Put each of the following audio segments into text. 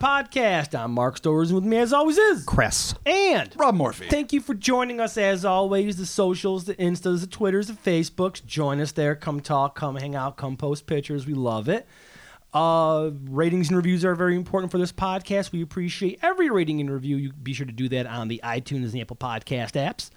Welcome to the Cryptonaut Podcast. I'm Mark Stores, and with me, as always, is Cress. and Rob Morphy. Thank you for joining us as always. The socials, the Instas, the Twitters, the Facebooks. Join us there. Come talk, come hang out, come post pictures. We love it. Uh, ratings and reviews are very important for this podcast. We appreciate every rating and review. You be sure to do that on the iTunes and the Apple Podcast apps.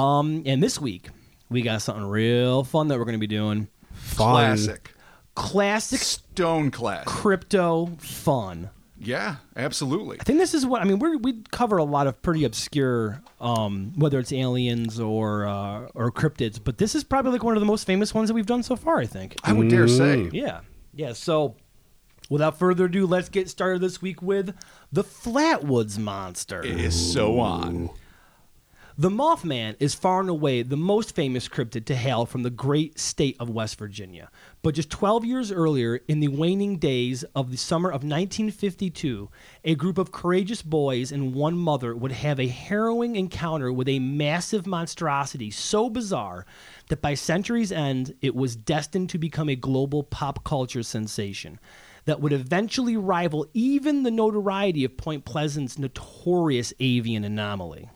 Um, and this week we got something real fun that we're going to be doing. Fun. Classic. Classic Stone class crypto fun. Yeah, absolutely. I think this is what I mean. We're, we cover a lot of pretty obscure, um, whether it's aliens or uh, or cryptids, but this is probably like one of the most famous ones that we've done so far. I think. I would dare say. Yeah, yeah. So, without further ado, let's get started this week with the Flatwoods Monster. It is so on. The Mothman is far and away the most famous cryptid to hail from the great state of West Virginia. But just 12 years earlier, in the waning days of the summer of 1952, a group of courageous boys and one mother would have a harrowing encounter with a massive monstrosity so bizarre that by century's end, it was destined to become a global pop culture sensation that would eventually rival even the notoriety of Point Pleasant's notorious avian anomaly.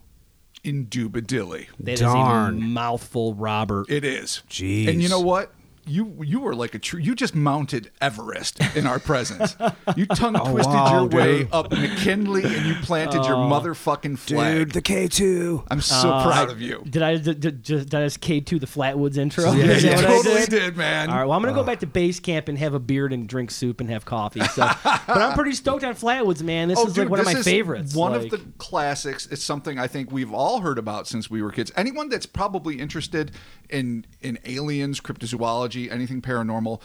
Indubitably. That is Darn. a mouthful, Robert. It is. Jeez. And you know what? You you were like a true. You just mounted Everest in our presence. You tongue oh, twisted wow, your way up McKinley and you planted your oh, motherfucking flag. Dude, the K2. I'm so uh, proud of you. Did I did, did, did I just K two the Flatwoods intro? Yeah, Is you that totally did? did, man. All right, well, I'm gonna go uh. back to base camp and have a beard and drink soup and have coffee. So, but I'm pretty stoked on Flatwoods, man. This Oh, is dude, like one of my favorites. One Like- of the classics. It's something I think we've all heard about since we were kids. Anyone that's probably interested in in aliens, cryptozoology, anything paranormal,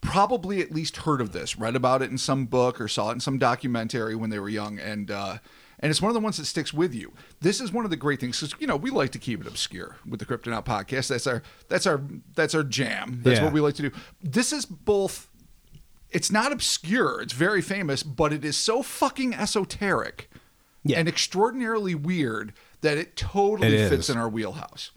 probably at least heard of this, read about it in some book or saw it in some documentary when they were young, and uh, and it's one of the ones that sticks with you. This is one of the great things because you know we like to keep it obscure with the Cryptonaut podcast. That's our that's our that's our jam. That's Yeah. what we like to do. This is both it's not obscure. It's very famous, but it is so fucking esoteric Yeah. and extraordinarily weird that it totally It fits in our wheelhouse.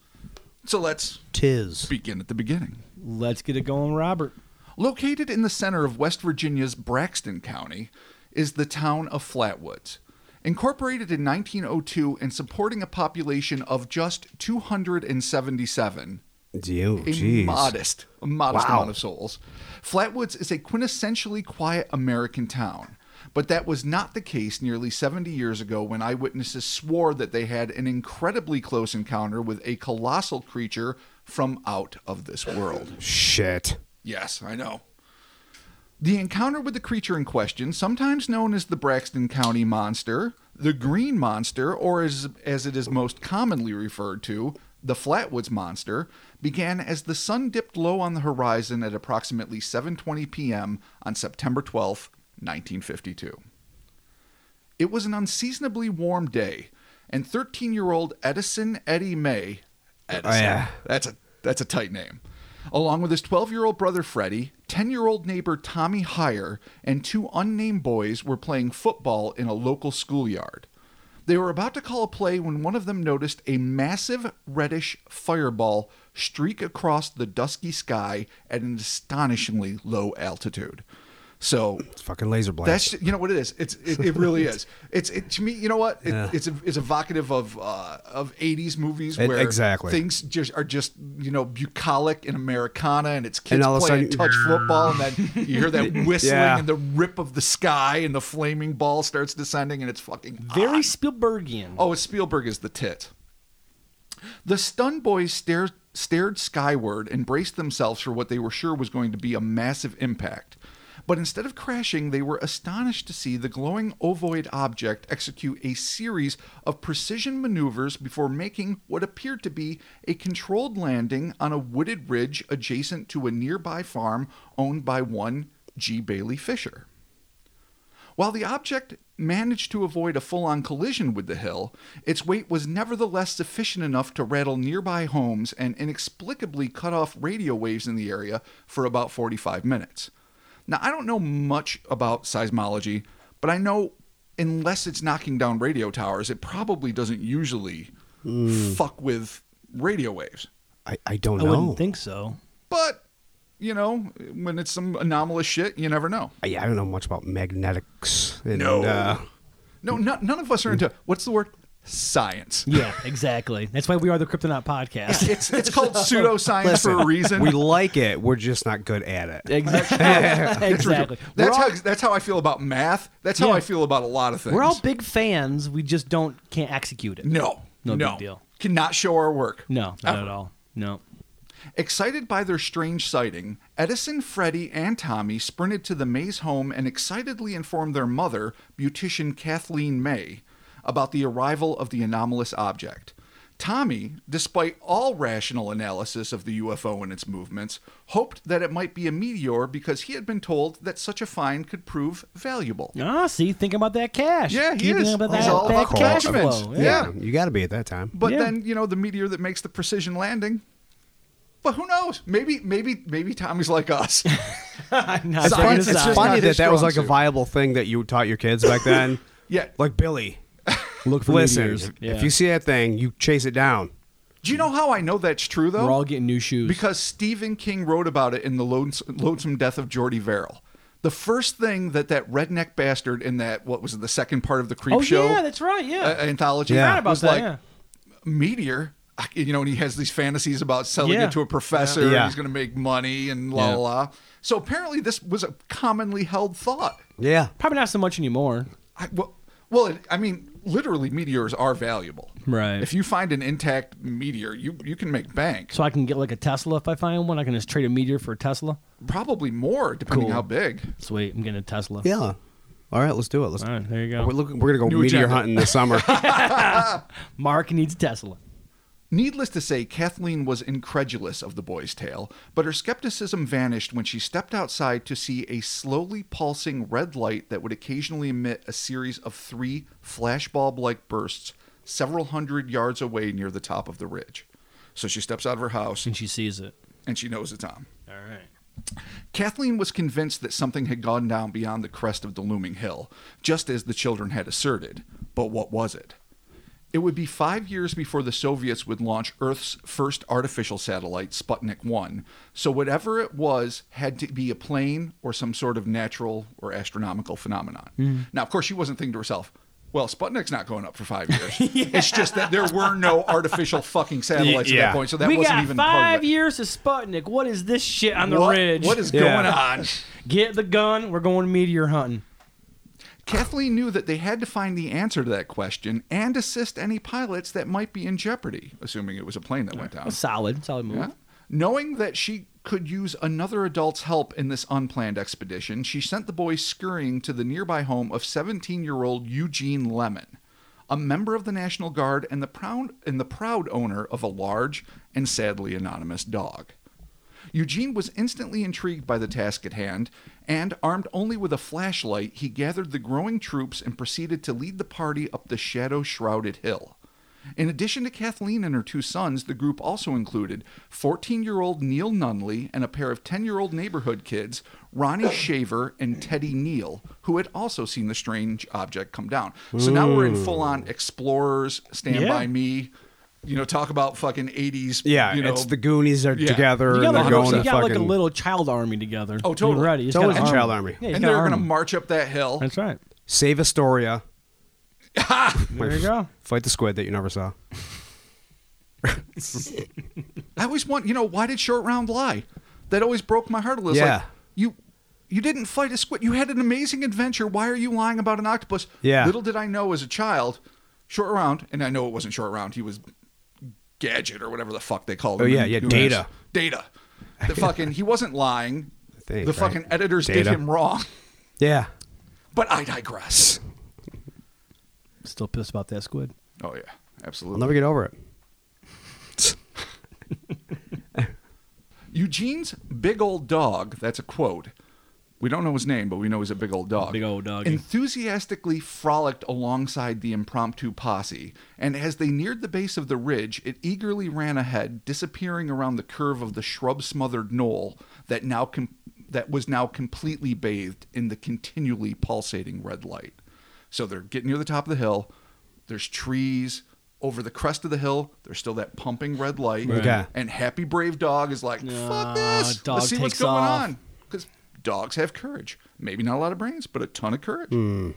So let's Tis. begin at the beginning. Let's get it going, Robert. Located in the center of West Virginia's Braxton County is the town of Flatwoods. Incorporated in 1902 and supporting a population of just 277, You, a jeez. modest, a modest Wow. amount of souls. Flatwoods is a quintessentially quiet American town, but that was not the case nearly 70 years ago when eyewitnesses swore that they had an incredibly close encounter with a colossal creature from out of this world. Shit. Yes, I know. The encounter with the creature in question, sometimes known as the Braxton County Monster, the Green Monster, or as, as it is most commonly referred to, the Flatwoods Monster, began as the sun dipped low on the horizon at approximately 7:20 p.m. on September 12, 1952. It was an unseasonably warm day, and 13-year-old Edison Eddie May, Edison, oh, yeah. that's a that's a tight name. Along with his 12-year-old brother Freddie, 10-year-old neighbor Tommy Hyer, and two unnamed boys were playing football in a local schoolyard. They were about to call a play when one of them noticed a massive reddish fireball streak across the dusky sky at an astonishingly low altitude. So It's fucking laser blast. that's you know what it is. It's it, it really is. It's it to me. You know what? It, Yeah. It's it's evocative of uh, of '80s movies It- where exactly. things just are just you know bucolic and Americana, and it's kids And all of a playing sudden- touch football, and then you hear that whistling Yeah. and the rip of the sky, and the flaming ball starts descending, and it's fucking Very hot. Spielbergian. Oh, Spielberg is the tit. The stunned boys stared, stared skyward and braced themselves for what they were sure was going to be a massive impact. But instead of crashing, they were astonished to see the glowing ovoid object execute a series of precision maneuvers before making what appeared to be a controlled landing on a wooded ridge adjacent to a nearby farm owned by one G. Bailey Fisher. While the object managed to avoid a full on collision with the hill, its weight was nevertheless sufficient enough to rattle nearby homes and inexplicably cut off radio waves in the area for about 45 minutes. Now, I don't know much about seismology, but I know unless it's knocking down radio towers, it probably doesn't usually fuck with radio waves. I, I don't I know. wouldn't think so. But you know, when it's some anomalous shit, you never know. Yeah, I don't know much about magnetics. And, No. Uh, No, no none of us are into what's the word? Science. Yeah, exactly. That's why we are the Cryptonaut podcast. It's it's called pseudoscience for a reason. we like it. We're just not good at it. Exactly. exactly. That's all, how that's how I feel about math. That's how Yeah. I feel about a lot of things. we're all big fans. We just don't can't execute it. no, No no, big deal. Cannot show our work. No, not Ever. at all. No. Excited by their strange sighting, Edison, Freddie, and Tommy sprinted to the Mays home and excitedly informed their mother, beautician Kathleen May, about the arrival of the anomalous object. Tommy, despite all rational analysis of the UFO and its movements, hoped that it might be a meteor because he had been told that such a find could prove valuable. Ah, see, think about that cash. Yeah, he Keep is. thinking about He's that, all that about cash flow. Yeah. You got to be at that time. But Yeah. then, you know, the meteor that makes the precision landing. But who knows? Maybe, maybe, maybe Tommy's like us. It's trying funny- it's it's sound- funny that that was strong like a viable thing that you taught your kids back then. yeah. like Billy, Look for listen, meteors. if, Yeah. if you see that thing, you chase it down. Do you know how I know that's true though? We're all getting new shoes. because Stephen King wrote about it in the Lonesome, Lonesome Death of Jordy Verrill. The first thing that that redneck bastard in that what was it the second part of the Creep oh Show yeah, that's right. Yeah. uh, anthology Yeah. Forgot about was that, like yeah. meteor. You know, and he has these fantasies about selling Yeah. it to a professor. Yeah. And he's going to make money and la Yeah. la la. So apparently, this was a commonly held thought. Yeah, Probably not so much anymore. I, well, well, I mean, literally, meteors are valuable. Right. If you find an intact meteor, you you can make bank. So I can get like a Tesla if I find one. I can just trade a meteor for a Tesla. Probably more, depending Cool. how big. Sweet, I'm getting a Tesla. yeah. All right, let's do it. Let's. All right, there you go. We're, looking, we're gonna go New meteor agenda. hunting this summer. Mark needs a Tesla. Needless to say, Kathleen was incredulous of the boy's tale, but her skepticism vanished when she stepped outside to see a slowly pulsing red light that would occasionally emit a series of three flashbulb like bursts several hundred yards away near the top of the ridge. So she steps out of her house And she sees it. and she knows it's on. All right. Kathleen was convinced that something had gone down beyond the crest of the looming hill, just as the children had asserted. But what was it? It would be five years before the Soviets would launch Earth's first artificial satellite, Sputnik 1, so whatever it was had to be a plane or some sort of natural or astronomical phenomenon. Hmm. Now, of course, she wasn't thinking to herself, well, Sputnik's not going up for five years. It's just that there were no artificial fucking satellites at that point, so that we wasn't got even part five of it. years of Sputnik. What is this shit on the What- ridge? what is Yeah. going on? Get the gun. We're going meteor hunting. Kathleen knew that they had to find the answer to that question and assist any pilots that might be in jeopardy, assuming it was a plane that went down. A solid, solid move. Yeah. Knowing that she could use another adult's help in this unplanned expedition, she sent the boys scurrying to the nearby home of 17 year old Eugene Lemon, a member of the National Guard and the, proud, and the proud owner of a large and sadly anonymous dog. Eugene was instantly intrigued by the task at hand, and armed only with a flashlight, he gathered the growing troops and proceeded to lead the party up the shadow shrouded hill. In addition to Kathleen and her two sons, the group also included 14 year old Neil Nunley and a pair of 10 year old neighborhood kids, Ronnie Shaver and Teddy Neal, who had also seen the strange object come down. So now we're in full on explorers, stand Yeah. by me. You know, talk about fucking 80s. yeah, you know, it's the Goonies are Yeah. together You got, and they're like, going you to got like a little child army together. Oh, totally. You're ready. It's got always an a child army. Yeah, he's and got they're going to march up that hill. That's right. Save Astoria. There you go. Fight the squid that you never saw. I always want, you know, why did Short Round lie? That always broke my heart a little. Yeah. Like, you you didn't fight a squid. You had an amazing adventure. Why are you lying about an octopus? Yeah. Little did I know as a child, Short Round, and I know it wasn't Short Round. He was Gadget or whatever the fuck they called it. Oh, yeah, yeah, Goonies. Data. Data. The fucking he wasn't lying. think, the right? fucking editors did him wrong. Yeah. But I digress. Still pissed about that squid. Oh yeah, I'll absolutely. never get over it. Eugene's big old dog, that's a quote. We don't know his name, but we know he's a big old dog. Big old doggy. Enthusiastically frolicked alongside the impromptu posse, and as they neared the base of the ridge, it eagerly ran ahead, disappearing around the curve of the shrub-smothered knoll that now com- that was now completely bathed in the continually pulsating red light. So they're getting near the top of the hill. There's trees, over the crest of the hill, there's still that pumping red light. Okay. And Happy Brave Dog is like, Nah, fuck this. dog Let's see what's takes going off. on. Because dogs have courage. Maybe not a lot of brains, but a ton of courage. Hmm.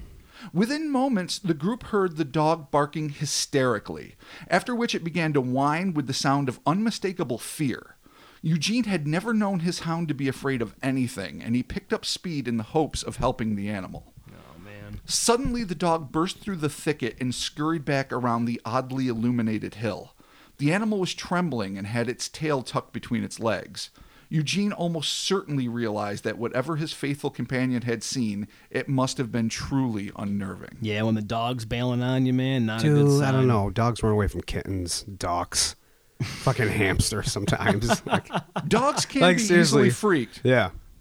Within moments, the group heard the dog barking hysterically, after which it began to whine with the sound of unmistakable fear. Eugene had never known his hound to be afraid of anything, and he picked up speed in the hopes of helping the animal. Oh man. Suddenly, the dog burst through the thicket and scurried back around the oddly illuminated hill. The animal was trembling and had its tail tucked between its legs. Eugene almost certainly realized that whatever his faithful companion had seen, it must have been truly unnerving. Yeah, when the dog's bailing on you, man, not a good Dude, sign. I don't know. Dogs run away from kittens, dogs. fucking hamster sometimes. Like, Dogs can Like, be seriously. easily freaked, yeah.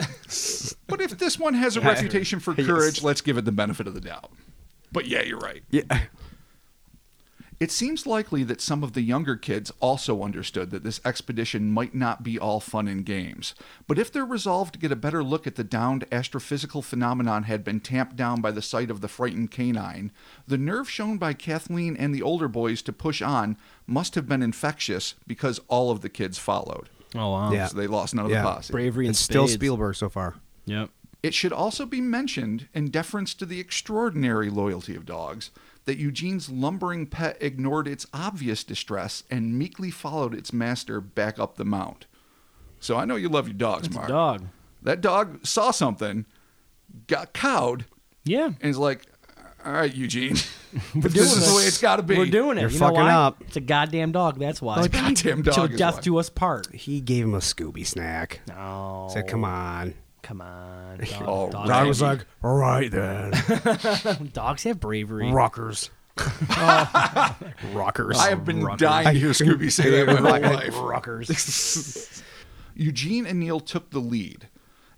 but if this one has a Yeah. reputation for Yes. courage, let's give it the benefit of the doubt. But yeah, you're right. Yeah. It seems likely that some of the younger kids also understood that this expedition might not be all fun and games. But if their resolve to get a better look at the downed astrophysical phenomenon had been tamped down by the sight of the frightened canine, the nerve shown by Kathleen and the older boys to push on must have been infectious because all of the kids followed. Oh wow. Yeah. So they lost none of Yeah. the posse. Bravery and It's still. Spielberg so far. Yep. It should also be mentioned, in deference to the extraordinary loyalty of dogs, that Eugene's lumbering pet ignored its obvious distress and meekly followed its master back up the mount. So I know you love your dogs, It's a Mark. dog. That dog saw something, got cowed, Yeah. and is like, "All right, Eugene, doing this is it. the way it's got to be." We're doing it. You're you know fucking why? up. It's a goddamn dog. That's why. It's a goddamn dog Till is death why. do us part. He gave him a Scooby snack. No. Said, come on. Come on. Dog, Oh, dogs, right. Dog was like, all right then. dogs have bravery. Rockers. Rockers. I have been Ruckers. dying to hear Scooby say that my whole life. Ruckers. Eugene and Neil took the lead.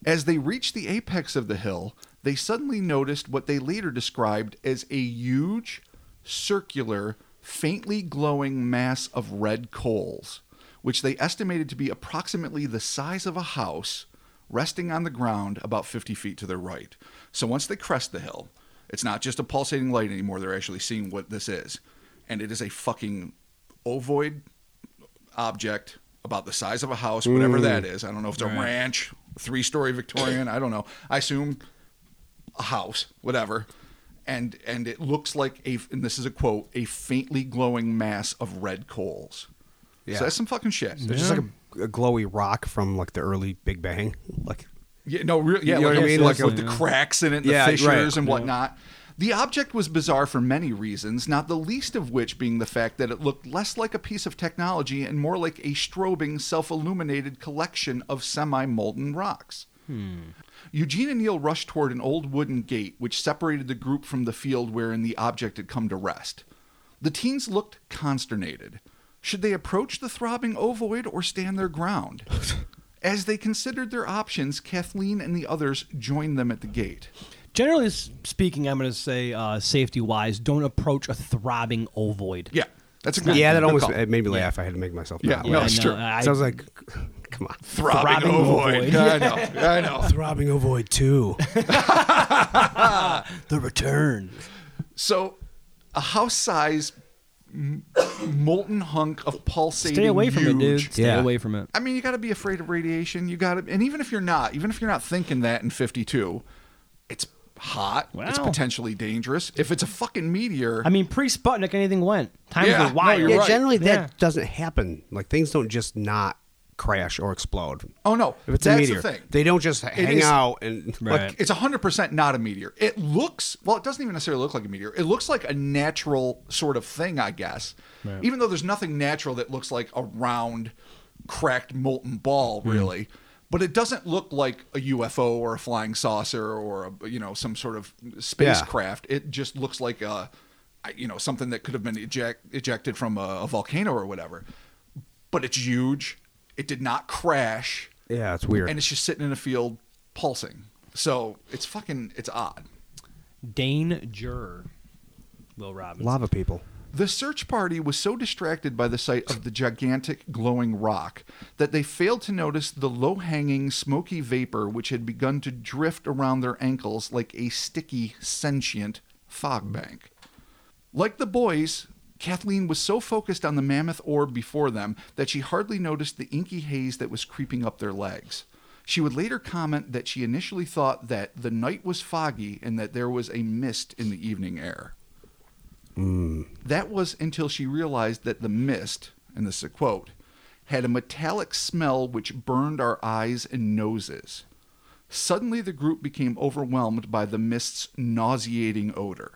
As they reached the apex of the hill, they suddenly noticed what they later described as a huge, circular, faintly glowing mass of red coals, which they estimated to be approximately the size of a house, resting on the ground about 50 feet to their right. So once they crest the hill, it's not just a pulsating light anymore, they're actually seeing what this is. And it is a fucking ovoid object about the size of a house, whatever that mm. is. I don't know if it's a ranch, three story Victorian. I don't know. I assume a house, whatever. And and it looks like a and this is a quote a faintly glowing mass of red coals. Yeah. So that's some fucking shit. It's just like a, a glowy rock from like the early Big Bang. Like, Yeah, no, re- yeah, You know like, what I mean? Like with the cracks in it, the Yeah, right. fissures and Yeah. whatnot. The object was bizarre for many reasons, not the least of which being the fact that it looked less like a piece of technology and more like a strobing, self illuminated collection of semi molten rocks. Hmm. Eugene and Neil rushed toward an old wooden gate which separated the group from the field wherein the object had come to rest. The teens looked consternated. Should they approach the throbbing ovoid or stand their ground? As they considered their options, Kathleen and the others joined them at the gate. Generally speaking, I'm going to say uh, safety wise, don't approach a throbbing ovoid. Yeah, that's a good yeah, that good almost call. it made me laugh. I had to make myself Yeah, laugh. no, it's true. I, so I was like, come on. throbbing, throbbing ovoid. ovoid. I know, I know. Throbbing Ovoid 2. the return. So, a house-size m- molten hunk of pulsating. Stay away from it, dude. Stay Yeah. away from it. I mean, you got to be afraid of radiation. You got to, and even if you're not, even if you're not thinking that in 52, it's hot. It's potentially dangerous. If it's a fucking meteor, I mean, pre Sputnik, anything went. Times Yeah, were no, wild. you're Yeah, right. generally Yeah. that doesn't happen. Like things don't just not crash or explode. oh no, If it's that's a meteor, the thing. they don't just hang is- out and Right. Like it's 100% not a meteor. It looks, well, it doesn't even necessarily look like a meteor. It looks like a natural sort of thing, I guess. Right. Even though there's nothing natural that looks like a round, cracked, molten ball, Hmm. really. But it doesn't look like a UFO or a flying saucer or a, you know some sort of spacecraft. It just looks like a you know something that could have been eject, ejected from a, a volcano or whatever. But it's huge. It did not crash yeah, it's weird. and it's just sitting in a field pulsing. So it's fucking it's odd. Dane Juror. Will Robinson. Lava people. The search party was so distracted by the sight of the gigantic glowing rock that they failed to notice the low hanging smoky vapor which had begun to drift around their ankles like a sticky, sentient fog bank. Like the boys, Kathleen was so focused on the mammoth orb before them that she hardly noticed the inky haze that was creeping up their legs. She would later comment that she initially thought that the night was foggy and that there was a mist in the evening air. Hmm. That was until she realized that the mist, and this is a quote, had a metallic smell which burned our eyes and noses. Suddenly, the group became overwhelmed by the mist's nauseating odor.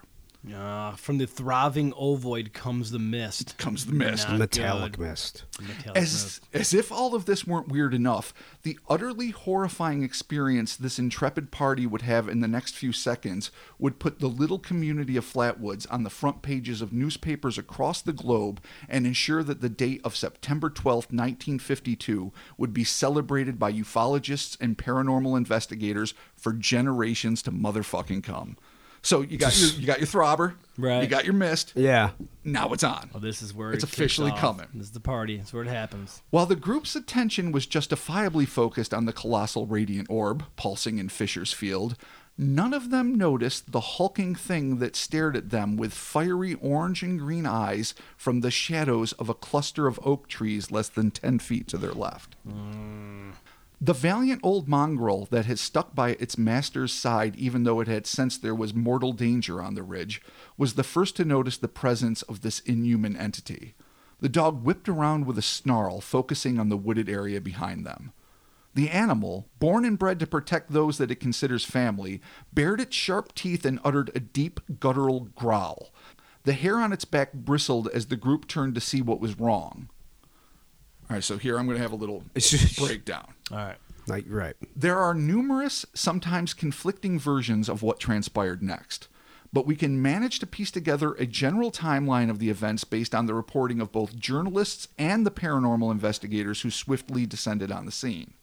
Ah, from the throbbing ovoid comes the mist. Comes the mist. Not Metallic good. mist. Metallic As, mist. as if all of this weren't weird enough, the utterly horrifying experience this intrepid party would have in the next few seconds would put the little community of Flatwoods on the front pages of newspapers across the globe and ensure that the date of September 12th, 1952 would be celebrated by ufologists and paranormal investigators for generations to motherfucking come. So you got your, you got your throbber, Right. You got your mist. Yeah. Now it's on. Well, this is where It's it officially off. coming. This is the party. It's where it happens. While the group's attention was justifiably focused on the colossal radiant orb pulsing in Fisher's field, none of them noticed the hulking thing that stared at them with fiery orange and green eyes from the shadows of a cluster of oak trees less than 10 feet to their left. Mm. The valiant old mongrel that had stuck by its master's side even though it had sensed there was mortal danger on the ridge was the first to notice the presence of this inhuman entity. The dog whipped around with a snarl, focusing on the wooded area behind them. The animal, born and bred to protect those that it considers family, bared its sharp teeth and uttered a deep guttural growl. The hair on its back bristled as the group turned to see what was wrong. All right, so here I'm going to have a little breakdown. All right. Like, right. There are numerous, sometimes conflicting versions of what transpired next, but we can manage to piece together a general timeline of the events based on the reporting of both journalists and the paranormal investigators who swiftly descended on the scene.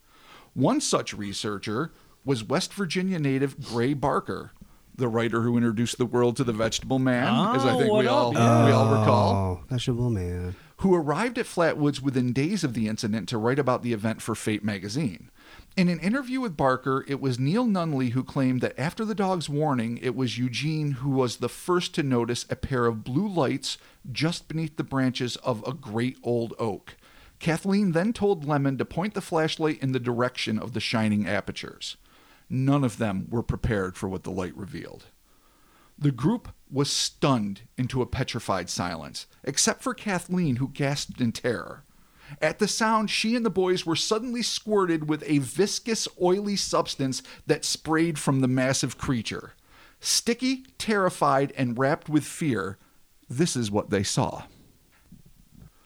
One such researcher was West Virginia native Gray Barker, the writer who introduced the world to the vegetable man, as I Oh, think we up? all Yeah. we all recall Oh, vegetable man. Who arrived at Flatwoods within days of the incident to write about the event for Fate magazine. In an interview with Barker, it was Neil Nunley who claimed that after the dog's warning, it was Eugene who was the first to notice a pair of blue lights just beneath the branches of a great old oak. Kathleen then told Lemon to point the flashlight in the direction of the shining apertures. None of them were prepared for what the light revealed. The group was stunned into a petrified silence, except for Kathleen, who gasped in terror. At the sound, she and the boys were suddenly squirted with a viscous, oily substance that sprayed from the massive creature. Sticky, terrified, and wrapped with fear, this is what they saw.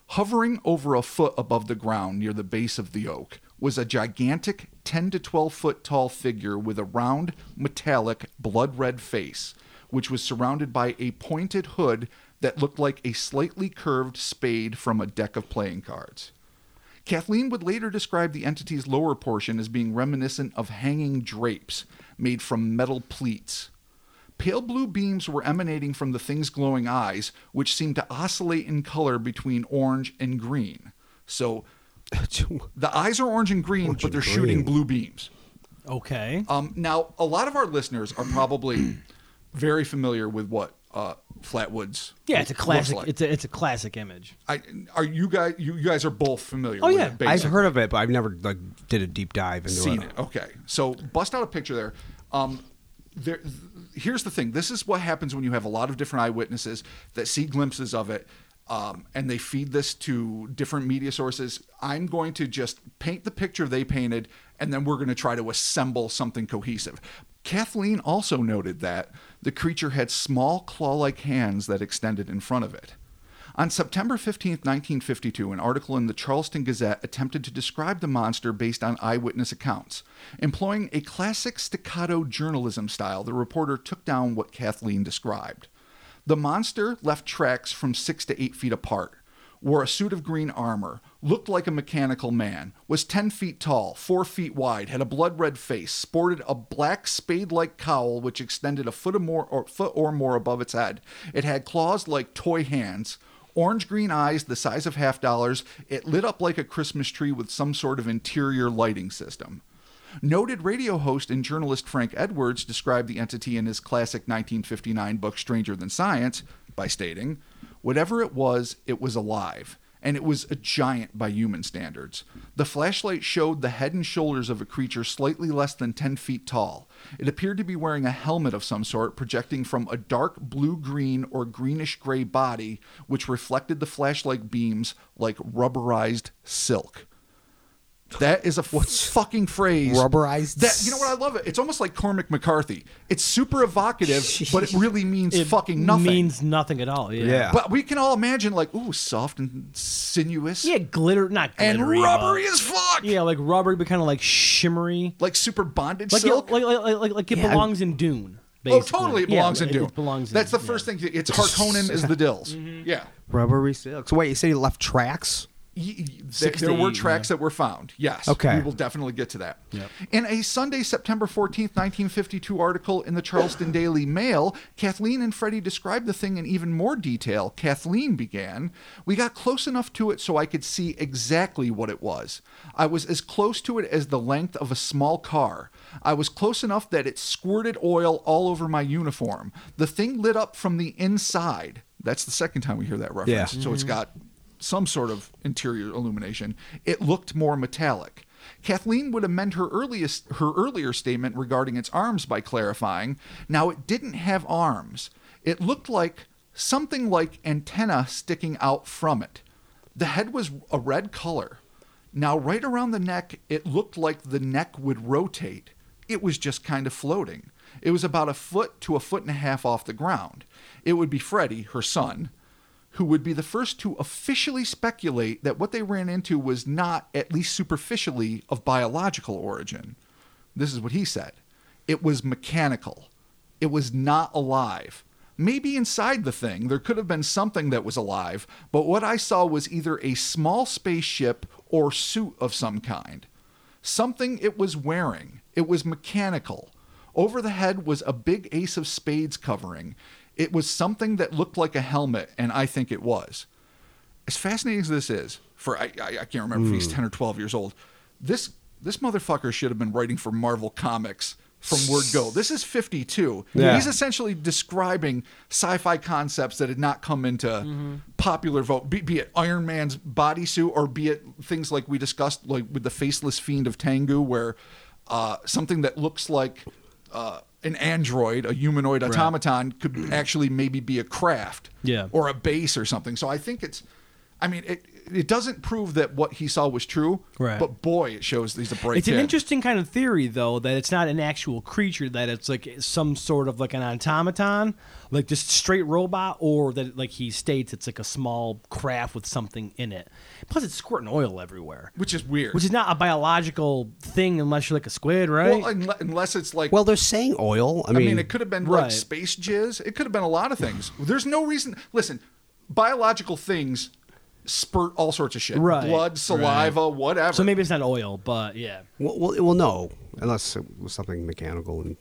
Hovering over a foot above the ground near the base of the oak was a gigantic 10 to 12 foot tall figure with a round, metallic, blood red face, which was surrounded by a pointed hood that looked like a slightly curved spade from a deck of playing cards. Kathleen would later describe the entity's lower portion as being reminiscent of hanging drapes made from metal pleats. Pale blue beams were emanating from the thing's glowing eyes, which seemed to oscillate in color between orange and green. So the eyes are orange and green, Orange but they're and shooting blue beams. Okay. Um, now, a lot of our listeners are probably very familiar with what uh, Flatwoods. yeah, it's a classic. like. It's a it's a classic image. I, are you guys? You, you guys are both familiar. Oh, with yeah. it, I've heard of it, but I've never like did a deep dive into seen it. it. Okay, so bust out a picture there. Um, there. th- Here's the thing. This is what happens when you have a lot of different eyewitnesses that see glimpses of it, um, and they feed this to different media sources. I'm going to just paint the picture they painted, and then we're going to try to assemble something cohesive. Kathleen also noted that the creature had small claw-like hands that extended in front of it. On September 15, 1952, an article in the Charleston Gazette attempted to describe the monster based on eyewitness accounts. Employing a classic staccato journalism style, the reporter took down what Kathleen described. The monster left tracks from six to eight feet apart, wore a suit of green armor, looked like a mechanical man, was 10 feet tall, 4 feet wide, had a blood red face, sported a black spade like cowl which extended a foot or, more, or, foot or more above its head. It had claws like toy hands, orange green eyes the size of half dollars. It lit up like a Christmas tree with some sort of interior lighting system. Noted radio host and journalist Frank Edwards described the entity in his classic 1959 book Stranger Than Science by stating, Whatever it was, it was alive, and it was a giant by human standards. The flashlight showed the head and shoulders of a creature slightly less than 10 feet tall. It appeared to be wearing a helmet of some sort, projecting from a dark blue green or greenish gray body, which reflected the flashlight beams like rubberized silk. That is a f- fucking phrase. Rubberized That you know what I love it. It's almost like Cormac McCarthy. It's super evocative, but it really means It fucking nothing. means nothing at all. Yeah. Yeah. But we can all imagine like, ooh, soft and sinuous Yeah, glitter, not and glittery, rubbery but- as fuck. Yeah, like rubbery, but kind of like shimmery. Like super bondage Like silk. it, like, like, like, like it Yeah, belongs in Dune. oh, basically. totally. It Yeah, belongs in it- Dune. It belongs in That's the yeah. first thing. It's Harkonnen is the Dills. Mm-hmm. Yeah. Rubbery silk. So wait, you said he left tracks? Y- y- There, there were tracks yeah. that were found. Yes. Okay. We will definitely get to that. Yep. In a Sunday, September 14th, 1952 article in the Charleston Daily Mail, Kathleen and Freddie described the thing in even more detail. Kathleen began, We got close enough to it so I could see exactly what it was. I was as close to it as the length of a small car. I was close enough that it squirted oil all over my uniform. The thing lit up from the inside. That's the second time we hear that reference. Yeah. So it's mm-hmm. got some sort of interior illumination. It looked more metallic. Kathleen would amend her earliest her earlier statement regarding its arms by clarifying, now it didn't have arms. It looked like something like antenna sticking out from it. The head was a red color. Now right around the neck, it looked like the neck would rotate. It was just kind of floating. It was about a foot to a foot and a half off the ground. It would be Freddie, her son, who would be the first to officially speculate that what they ran into was not, at least superficially, of biological origin. This is what he said it was mechanical, it was not alive. Maybe inside the thing there could have been something that was alive, but what I saw was either a small spaceship or suit of some kind. Something it was wearing. It was mechanical. Over the head was a big ace of spades covering. It was something that looked like a helmet, and I think it was. As fascinating as this is, for I, I, I can't remember if he's ten or twelve years old. This this motherfucker should have been writing for Marvel Comics from word go. This is fifty two. Yeah. He's essentially describing sci-fi concepts that had not come into popular vote, be, be it Iron Man's bodysuit or be it things like we discussed, like with the faceless fiend of Tengu, where uh, something that looks like uh, an android, a humanoid automaton, could actually maybe be a craft, Yeah. or a base or something. So I think it's, I mean, it it doesn't prove that what he saw was true, Right. but boy, it shows he's a bright It's an interesting kind of theory, though, that it's not an actual creature; that it's like some sort of like an automaton, like just straight robot, or that like he states it's like a small craft with something in it. Plus, it's squirting oil everywhere, which is weird. which is not a biological thing unless you're like a squid, right? well, unless it's like Well, they're saying oil. I I mean, mean, it could have been like Right. space jizz. It could have been a lot of things. There's no reason. Listen, biological things spurt all sorts of shit. Right, Blood, saliva, whatever. so maybe it's not oil, but yeah. well, well, well, no, unless it was something mechanical and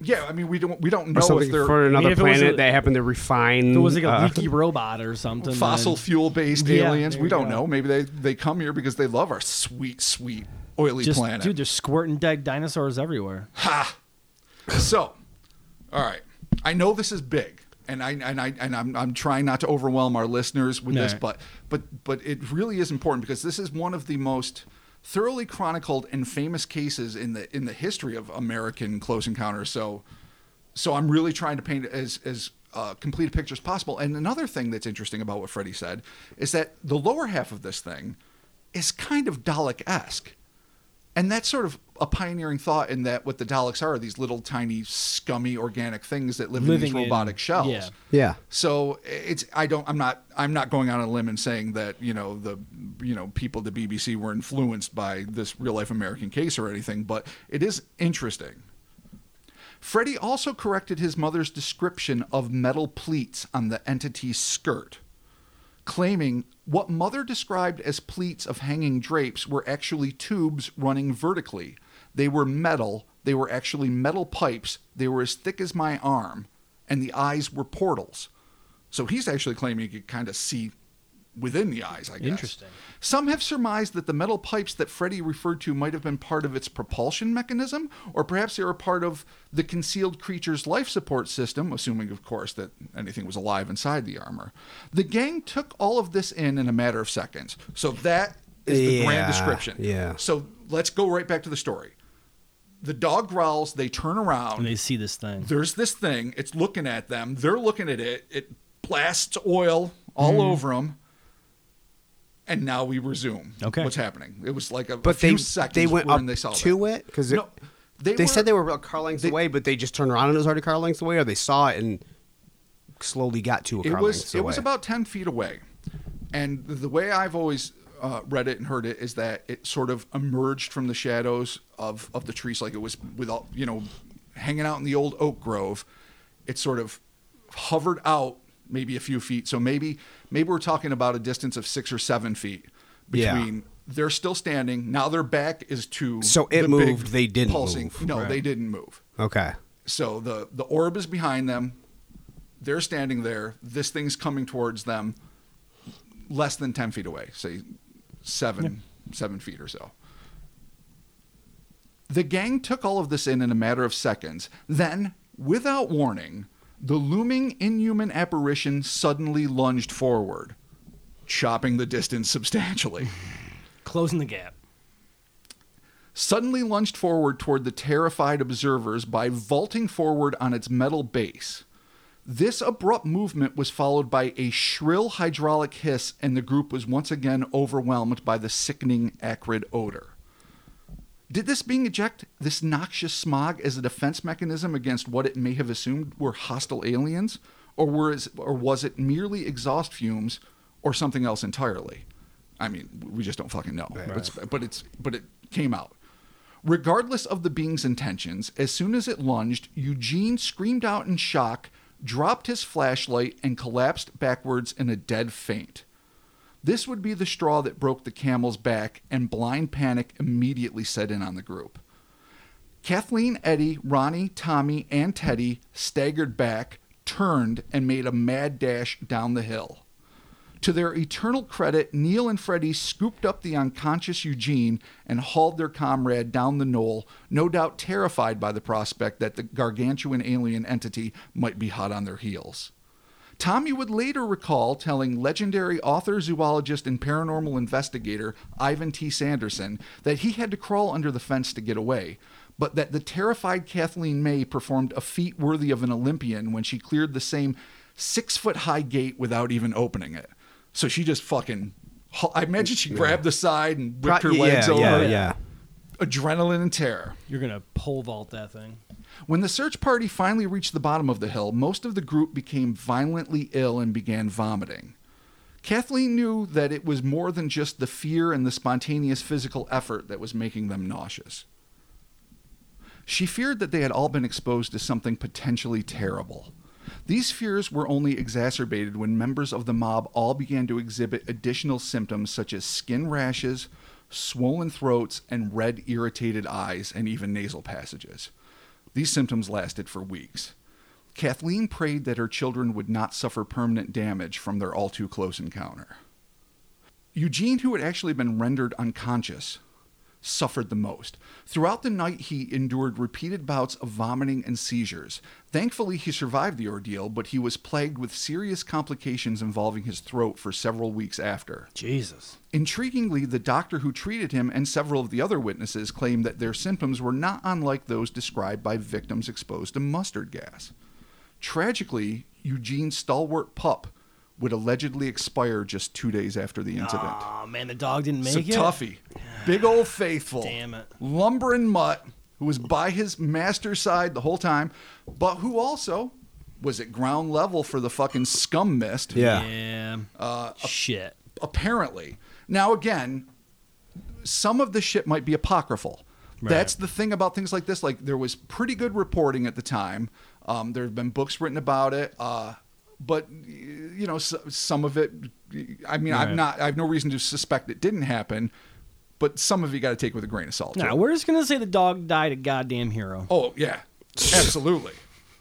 yeah, I mean, we don't we don't or know if something they're for another if it was planet a- they happen to refine. If it was like a uh, leaky robot or something. fossil then fuel based Yeah, aliens. there We you don't go. know. Maybe they they come here because they love our sweet sweet oily just planet. dude, they're squirting dead dinosaurs everywhere. Ha. So, all right. I know this is big, and I and I and I'm I'm trying not to overwhelm our listeners with this, but but but it really is important because this is one of the most thoroughly chronicled and famous cases in the in the history of American close encounters. So, so I'm really trying to paint as as uh, complete a picture as possible. And another thing that's interesting about what Freddie said is that the lower half of this thing is kind of Dalek esque. And that sort of a pioneering thought in that what the Daleks are, are these little tiny scummy organic things that live in Living these in- robotic shells. yeah. yeah. So it's I don't I'm not I'm not going on a limb and saying that you know the you know people at the BBC were influenced by this real life American case or anything, but it is interesting. Freddie also corrected his mother's description of metal pleats on the entity's skirt, claiming what mother described as pleats of hanging drapes were actually tubes running vertically. They were metal, they were actually metal pipes, they were as thick as my arm, and the eyes were portals. So he's actually claiming he could kind of see within the eyes, I guess. Interesting. Some have surmised that the metal pipes that Freddie referred to might have been part of its propulsion mechanism, or perhaps they were part of the concealed creature's life support system, assuming, of course, that anything was alive inside the armor. The gang took all of this in in a matter of seconds. So that is the Yeah, grand description. yeah. So let's go right back to the story. The dog growls, they turn around And they see this thing. there's this thing. It's looking at them. They're looking at it. It blasts oil all Mm-hmm. over them. And now we resume. Okay. What's happening? It was like a, a But few they seconds they went wherein up they saw to that. it because No, they, they, said they were about car lengths they- away, but they just turned around and it was already car lengths away, or they saw it and slowly got to a it car was lengths it was about 10 feet away and the way i've always uh, read it and heard it is that it sort of emerged from the shadows of, of the trees like it was with all you know hanging out in the old oak grove it sort of hovered out maybe a few feet so maybe maybe we're talking about a distance of six or seven feet Yeah. between they're still standing now their back is to So it the big moved, they didn't pulsing move. no Right. they didn't move okay. so the the orb is behind them. They're standing there. This thing's coming towards them, less than ten feet away, say seven seven feet or so. The gang took all of this in in a matter of seconds. Then, without warning, the looming inhuman apparition suddenly lunged forward, chopping the distance substantially. Closing the gap. suddenly lunged forward toward the terrified observers by vaulting forward on its metal base. This abrupt movement was followed by a shrill hydraulic hiss, and the group was once again overwhelmed by the sickening, acrid odor. Did this being eject this noxious smog as a defense mechanism against what it may have assumed were hostile aliens, or were it, or was it merely exhaust fumes, or something else entirely? I mean, we just don't fucking know. But, it's, but it's but it came out. Regardless of the being's intentions, as soon as it lunged, Eugene screamed out in shock, dropped his flashlight, and collapsed backwards in a dead faint. This would be the straw that broke the camel's back, and blind panic immediately set in on the group. Kathleen, Eddie, Ronnie, Tommy, and Teddy staggered back, turned, and made a mad dash down the hill. To their eternal credit, Neil and Freddie scooped up the unconscious Eugene and hauled their comrade down the knoll, no doubt terrified by the prospect that the gargantuan alien entity might be hot on their heels. Tommy would later recall telling legendary author, zoologist, and paranormal investigator Ivan T. Sanderson that he had to crawl under the fence to get away, but that the terrified Kathleen May performed a feat worthy of an Olympian when she cleared the same six foot high gate without even opening it. So she just fucking. I imagine she grabbed the side and whipped her Pro- legs yeah, over. yeah, it. yeah. Adrenaline and terror. You're gonna pole vault that thing. When the search party finally reached the bottom of the hill, most of the group became violently ill and began vomiting. Kathleen knew that it was more than just the fear and the spontaneous physical effort that was making them nauseous. She feared that they had all been exposed to something potentially terrible. These fears were only exacerbated when members of the mob all began to exhibit additional symptoms such as skin rashes, swollen throats, and red, irritated eyes, and even nasal passages. These symptoms lasted for weeks. Kathleen prayed that her children would not suffer permanent damage from their all too close encounter. Eugene, who had actually been rendered unconscious, suffered the most. Throughout the night, he endured repeated bouts of vomiting and seizures. Thankfully, he survived the ordeal, but he was plagued with serious complications involving his throat for several weeks after. Jesus. Intriguingly, the doctor who treated him and several of the other witnesses claimed that their symptoms were not unlike those described by victims exposed to mustard gas. Tragically, Eugene's stalwart pup would allegedly expire just two days after the incident. Oh man, the dog didn't So make it. Tuffy, big old faithful, Damn it. lumbering mutt who was by his master's side the whole time, but who also was at ground level for the fucking scum mist. Yeah. Yeah. Uh, Shit. apparently. Now, again, some of the shit might be apocryphal. Right. That's the thing about things like this. Like, there was pretty good reporting at the time. Um, there have been books written about it. Uh, but, you know, some of it, I mean, Right. I'm not, I have no reason to suspect it didn't happen, but some of you got to take with a grain of salt. Now too. we're just gonna say the dog died a goddamn hero. Oh, yeah. Absolutely.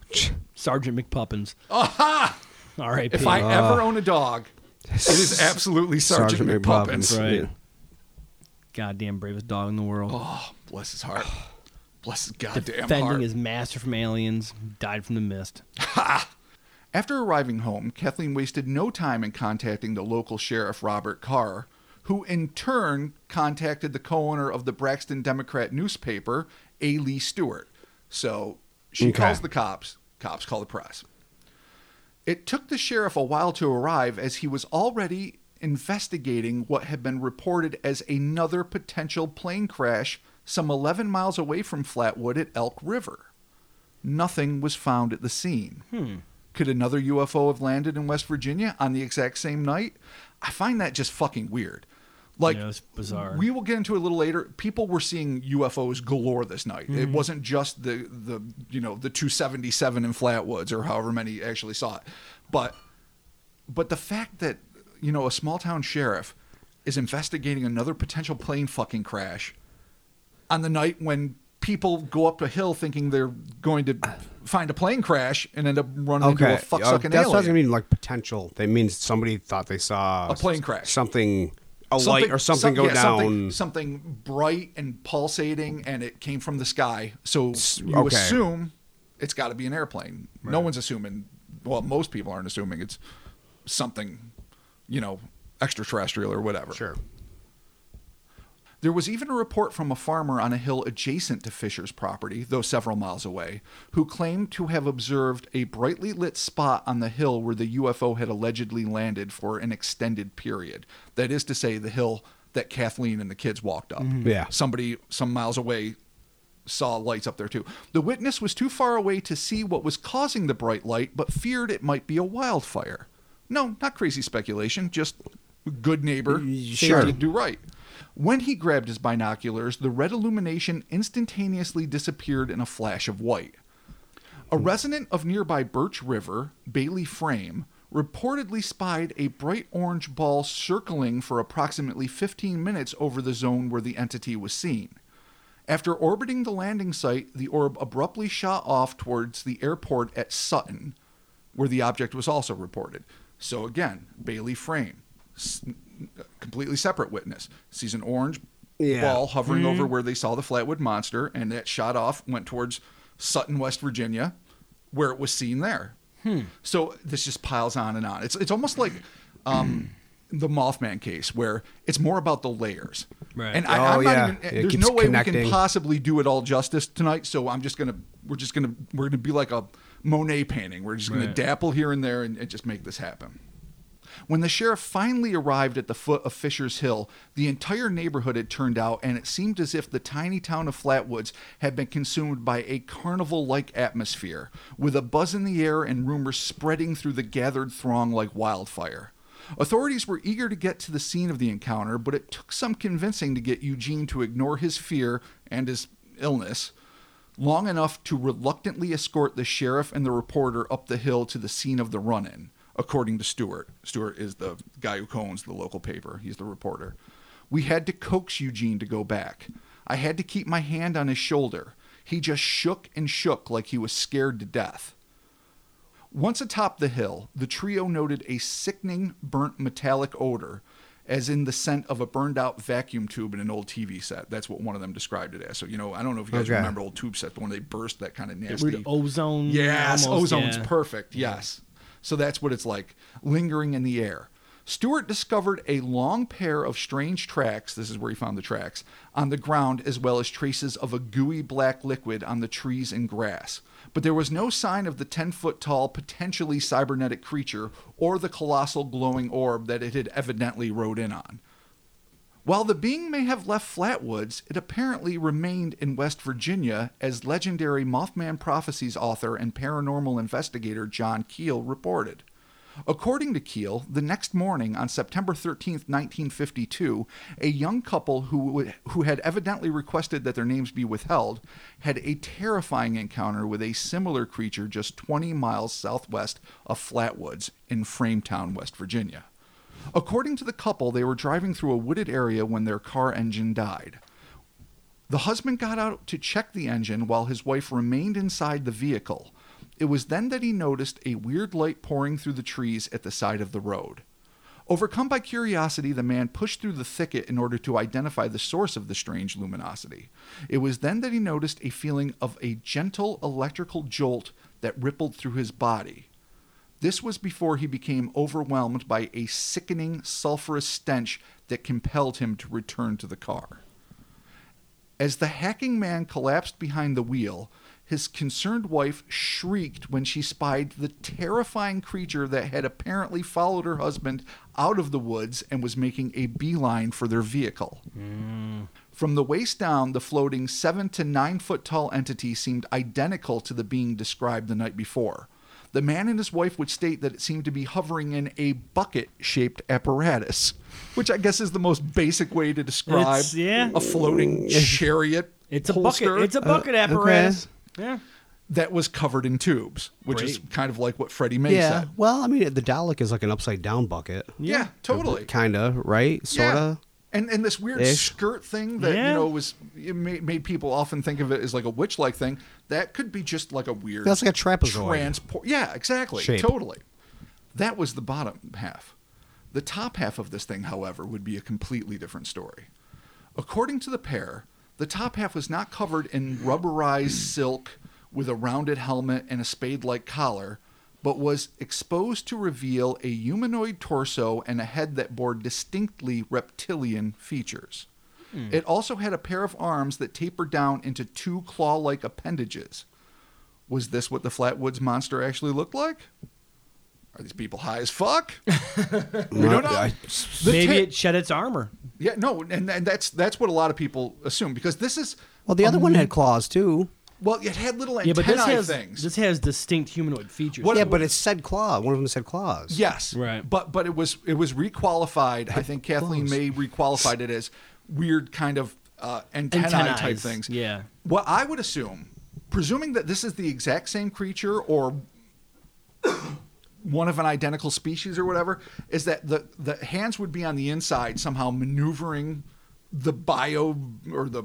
Sergeant McPuppins. Aha! R.I.P. If I ever ah. own a dog, It is absolutely Sergeant, McPuppins. Right. Yeah. Goddamn bravest dog in the world. Oh, bless his heart. Bless his goddamn heart. Defending heart. his master from aliens, died from the mist. After arriving home, Kathleen wasted no time in contacting the local sheriff, Robert Carr, who in turn contacted the co owner of the Braxton Democrat newspaper, A. Lee Stewart. So she Okay. calls the cops, cops call the press. It took the sheriff a while to arrive as he was already investigating what had been reported as another potential plane crash some 11 miles away from Flatwood at Elk River. Nothing was found at the scene. Hmm. Could another UFO have landed in West Virginia on the exact same night? I find that just fucking weird. Like, Yeah, it's bizarre. we will get into it a little later. People were seeing UFOs galore this night. Mm-hmm. It wasn't just the the you know the 277 in Flatwoods or however many actually saw it, but but the fact that you know a small town sheriff is investigating another potential plane fucking crash on the night when people go up a hill thinking they're going to find a plane crash and end up running into Okay, a fuck uh, sucking that alien. doesn't mean like potential. That means somebody thought they saw A plane crash. something, a light or something some- go yeah, down. Something, something bright and pulsating, and it came from the sky. So you okay. assume it's got to be an airplane. No one's assuming. Well, most people aren't assuming it's something, you know, extraterrestrial or whatever. Sure. There was even a report from a farmer on a hill adjacent to Fisher's property, though several miles away, who claimed to have observed a brightly lit spot on the hill where the UFO had allegedly landed for an extended period. That is to say, the hill that Kathleen and the kids walked up. Mm-hmm. Yeah. Somebody some miles away saw lights up there too. The witness was too far away to see what was causing the bright light, but feared it might be a wildfire. No, not crazy speculation, just good neighbor, Sure. sure. do right. When he grabbed his binoculars, the red illumination instantaneously disappeared in a flash of white. A hmm. resident of nearby Birch River, Bailey Frame, reportedly spied a bright orange ball circling for approximately 15 minutes over the zone where the entity was seen. After orbiting the landing site, the orb abruptly shot off towards the airport at Sutton, where the object was also reported. So again, Bailey Frame, completely separate witness, sees an orange Yeah. ball hovering over where they saw the Flatwood monster, and that shot off, went towards Sutton, West Virginia, where it was seen there. So this just piles on and on. It's it's almost like um, the Mothman case, where it's more about the layers. Right. And I, Oh, I'm yeah. not even. It there's no way we can possibly do it all justice tonight. So I'm just gonna. We're just gonna. We're gonna be like a Monet painting. We're just gonna Right. dapple here and there and, and just make this happen. When the sheriff finally arrived at the foot of Fisher's Hill, the entire neighborhood had turned out, and it seemed as if the tiny town of Flatwoods had been consumed by a carnival like atmosphere, with a buzz in the air and rumors spreading through the gathered throng like wildfire. Authorities were eager to get to the scene of the encounter, but it took some convincing to get Eugene to ignore his fear and his illness long enough to reluctantly escort the sheriff and the reporter up the hill to the scene of the run in, according to Stewart. Stewart is the guy who owns the local paper, he's the reporter. We had to coax Eugene to go back. I had to keep my hand on his shoulder. He just shook and shook like he was scared to death. Once atop the hill, the trio noted a sickening, burnt metallic odor, as in the scent of a burned out vacuum tube in an old TV set. That's what one of them described it as. So, you know, I don't know if you guys Okay. remember old tube sets, but when they burst, that kind of nasty. Weird ozone. Yes, almost, ozone's yeah. perfect. Yes. So that's what it's like, lingering in the air. Stewart discovered a long pair of strange tracks, this is where he found the tracks, on the ground, as well as traces of a gooey black liquid on the trees and grass. But there was no sign of the 10 foot tall, potentially cybernetic creature or the colossal glowing orb that it had evidently rode in on. While the being may have left Flatwoods, it apparently remained in West Virginia, as legendary Mothman Prophecies author and paranormal investigator John Keel reported. According to Keel, the next morning on September 13th, 1952, a young couple who, who had evidently requested that their names be withheld had a terrifying encounter with a similar creature just 20 miles southwest of Flatwoods in Frametown, West Virginia. According to the couple, they were driving through a wooded area when their car engine died. The husband got out to check the engine while his wife remained inside the vehicle. It was then that he noticed a weird light pouring through the trees at the side of the road. Overcome by curiosity, the man pushed through the thicket in order to identify the source of the strange luminosity. It was then that he noticed a feeling of a gentle electrical jolt that rippled through his body. This was before he became overwhelmed by a sickening sulfurous stench that compelled him to return to the car. As the hacking man collapsed behind the wheel, his concerned wife shrieked when she spied the terrifying creature that had apparently followed her husband out of the woods and was making a beeline for their vehicle. Mm. From the waist down, the floating seven to nine foot tall entity seemed identical to the being described the night before. The man and his wife would state that it seemed to be hovering in a bucket shaped apparatus, which I guess is the most basic way to describe It's- yeah. a floating chariot. It's a holster bucket. It's a uh, bucket okay. apparatus. Yeah. that was covered in tubes, which is kind of like what Freddie May Yeah. said. Well, I mean, the Dalek is like an upside down bucket. Yeah, totally. Kinda, right? Sorta. Yeah. And and this weird Ish. skirt thing that Yeah. you know was it made, made people often think of it as like a witch like thing. That could be just like a weird. That's like a trapezoid. Transport. Yeah, exactly. Shape. Totally. That was the bottom half. The top half of this thing, however, would be a completely different story. According to the pair, the top half was not covered in rubberized silk with a rounded helmet and a spade like collar, but was exposed to reveal a humanoid torso and a head that bore distinctly reptilian features. Hmm. It also had a pair of arms that tapered down into two claw like appendages. Was this what the Flatwoods monster actually looked like? Are these people high as fuck? we don't know. I- The Maybe ta- it shed its armor. yeah, no, and, and that's that's what a lot of people assume because this is well, the other one had claws too. Well, it had little Yeah, antennae but this has things. this has distinct humanoid features. What- yeah, but it said claw. One of them said claws. yes, Right. But but it was it was requalified. I think Kathleen May requalified it as weird kind of uh, antennae type things. yeah. What I would assume, presuming that this is the exact same creature or one of an identical species or whatever, is that the the hands would be on the inside somehow maneuvering the bio or the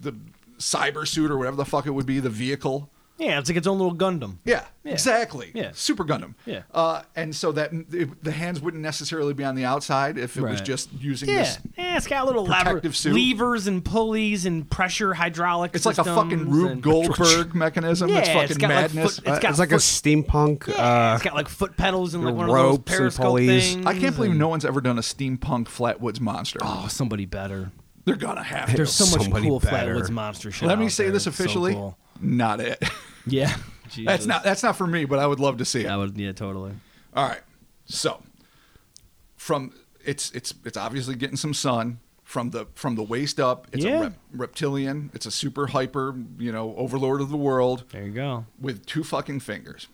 the cyber suit or whatever the fuck it would be, the vehicle. Yeah, it's like its own little Gundam. Yeah, Yeah. exactly. Yeah. Super Gundam. Yeah. Uh, and so that it, the hands wouldn't necessarily be on the outside if it was just using Yeah, this. yeah, it's got little lever, protective suit. levers and pulleys and pressure hydraulic. It's like a fucking Rube and- Goldberg mechanism. Yeah, it's it's fucking got, like, madness. foot- It's Uh, it's like a steampunk. Yeah, uh, it's got like foot pedals and like one ropes of and those periscope pulleys. things. I can't believe and- no one's ever done a steampunk Flatwoods monster. Oh, somebody better. They're gonna have to. There's so much Somebody cool better. Flatwoods monster shit. Let me out say there. this It's so officially. cool. Not it. Yeah, that's Jesus. not that's not for me, but I would love to see it. That would yeah, totally. All right. So from it's it's it's obviously getting some sun from the from the waist up. It's Yeah. a rep, reptilian. It's a super hyper, you know, overlord of the world There you go. with two fucking fingers.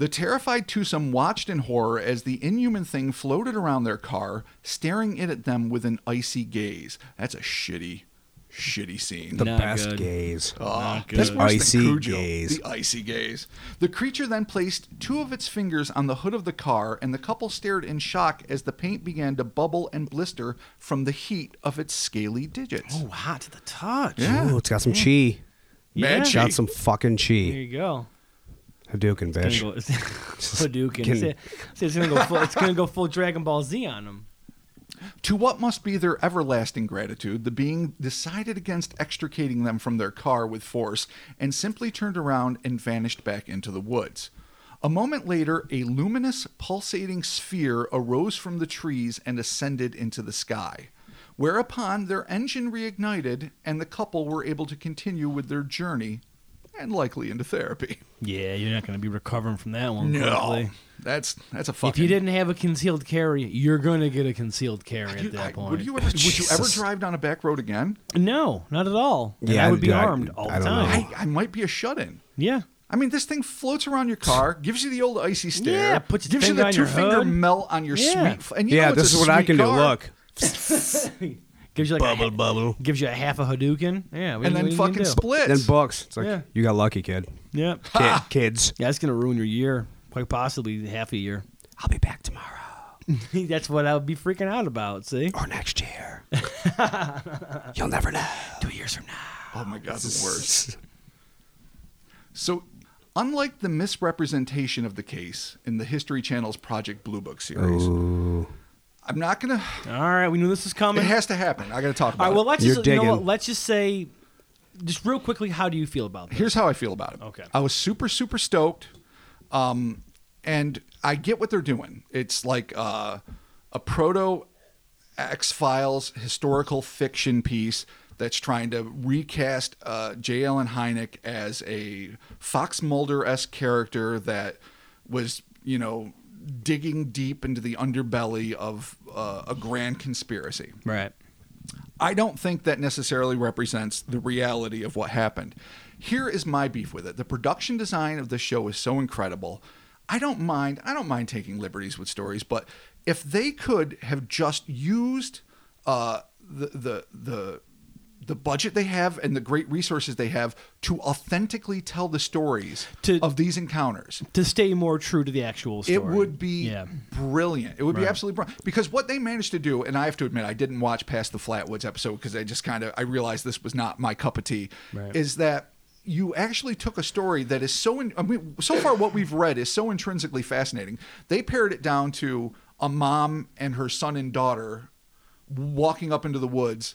The terrified twosome watched in horror as the inhuman thing floated around their car, staring in at them with an icy gaze. That's a shitty, shitty scene. the Not best good. gaze. Oh, Not that's good. worse Icy than Cujo. gaze. The icy gaze. The creature then placed two of its fingers on the hood of the car, and the couple stared in shock as the paint began to bubble and blister from the heat of its scaly digits. Oh, hot to the touch. Yeah. Ooh, it's got some chi. Mad Yeah. chi. Got some fucking chi. There chi. you go. Hadouken, It's gonna bitch. go, Hadouken. Can- Say- say It's gonna go. Full, it's gonna go full Dragon Ball Z on them. To what must be their everlasting gratitude, the being decided against extricating them from their car with force and simply turned around and vanished back into the woods. A moment later, a luminous, pulsating sphere arose from the trees and ascended into the sky. Whereupon their engine reignited and the couple were able to continue with their journey and likely into therapy. Yeah, you're not gonna be recovering from that one. quickly. That's that's a fucking If you didn't have a concealed carry, you're gonna get a concealed carry at that I- point. would you ever would you ever drive down a back road again? No, not at all. And Yeah, I would be I- armed all I the don't time. I, I might be a shut in. Yeah. I mean, this thing floats around your car, gives you the old icy stare, Yeah, puts your gives you finger the two your finger hood. melt on your Yeah. sweet. f- And you Yeah, know it's this a is what I can car. do. Look. Gives you like Bubble, a, bubble. gives you a half a Hadouken. Yeah, what and then fucking you splits. Then books. It's like, Yeah. you got lucky, kid. Yeah. Kid, kids. Yeah, it's gonna ruin your year, quite possibly half a year. I'll be back tomorrow That's what I would be freaking out about. See, or next year. You'll never know. two years from now. oh my god, the worst. So, unlike the misrepresentation of the case in the History Channel's Project Blue Book series, Ooh. I'm not gonna. All right, we knew this was coming. It has to happen. I got to talk about All right, well, let's You're just you know what? Let's just say, just real quickly, how do you feel about this? Here's how I feel about it. Okay. I was super super stoked, um, and I get what they're doing. It's like uh, a proto X Files historical fiction piece that's trying to recast uh, J. Allen Hynek as a Fox Mulder esque character that was, you know, digging deep into the underbelly of uh, a grand conspiracy. Right. I don't think that necessarily represents the reality of what happened. Here is my beef with it. The production design of the show is so incredible. I don't mind. I don't mind taking liberties with stories, but if they could have just used uh, the the the the budget they have and the great resources they have to authentically tell the stories To- of these encounters, To stay more true to the actual story. it would be Yeah. brilliant. It would be absolutely brilliant because what they managed to do, and I have to admit, I didn't watch past the Flatwoods episode because I just kind of I realized this was not my cup of tea. Right. Is that you actually took a story that is so in, I mean, so far what we've read is so intrinsically fascinating. They pared it down to a mom and her son and daughter walking up into the woods,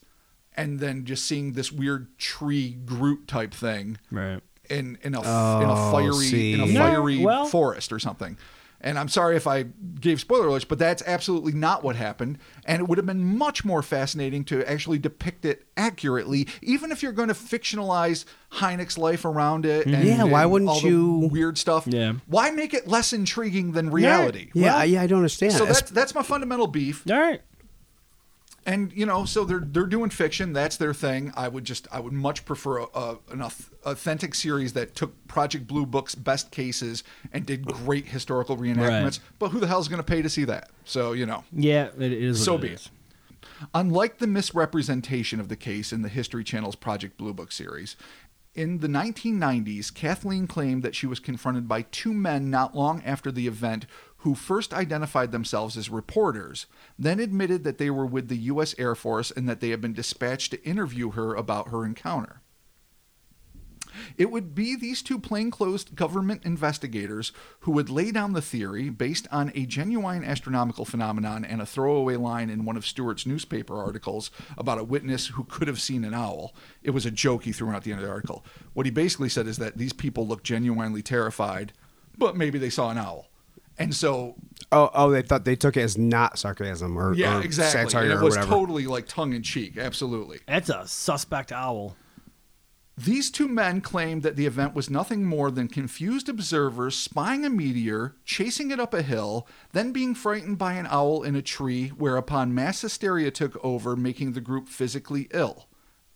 and then just seeing this weird tree Groot type thing Right. in in a in Oh, a fiery in a see. No, fiery well- forest or something. And I'm sorry if I gave spoiler alerts, but that's absolutely not what happened. And it would have been much more fascinating to actually depict it accurately, even if you're going to fictionalize Hynek's life around it. Mm-hmm. And, Yeah, why and wouldn't all you- weird stuff? Yeah. Why make it less intriguing than reality? Yeah, Well- yeah, I don't understand. So that's that's my fundamental beef All right. And you know so they're they're doing fiction that's their thing i would just i would much prefer a, a, an authentic series that took project blue book's best cases and did great historical reenactments Right. but who the hell's going to pay to see that so you know Yeah, it is. So it be is. Unlike the misrepresentation of the case in the History Channel's Project Blue Book series, in the 1990s, Kathleen claimed that she was confronted by two men not long after the event who first identified themselves as reporters, then admitted that they were with the U.S. Air Force and that they had been dispatched to interview her about her encounter. It would be these two plainclothes government investigators who would lay down the theory based on a genuine astronomical phenomenon and a throwaway line in one of Stewart's newspaper articles about a witness who could have seen an owl. It was a joke he threw out at the end of the article. What he basically said is that these people look genuinely terrified, but maybe they saw an owl. And so, oh, oh, they thought they took it as not sarcasm or, yeah, or exactly. satire And it was whatever. totally like tongue in cheek. Absolutely. That's a suspect owl. These two men claimed that the event was nothing more than confused observers spying a meteor, chasing it up a hill, then being frightened by an owl in a tree, whereupon mass hysteria took over, making the group physically ill.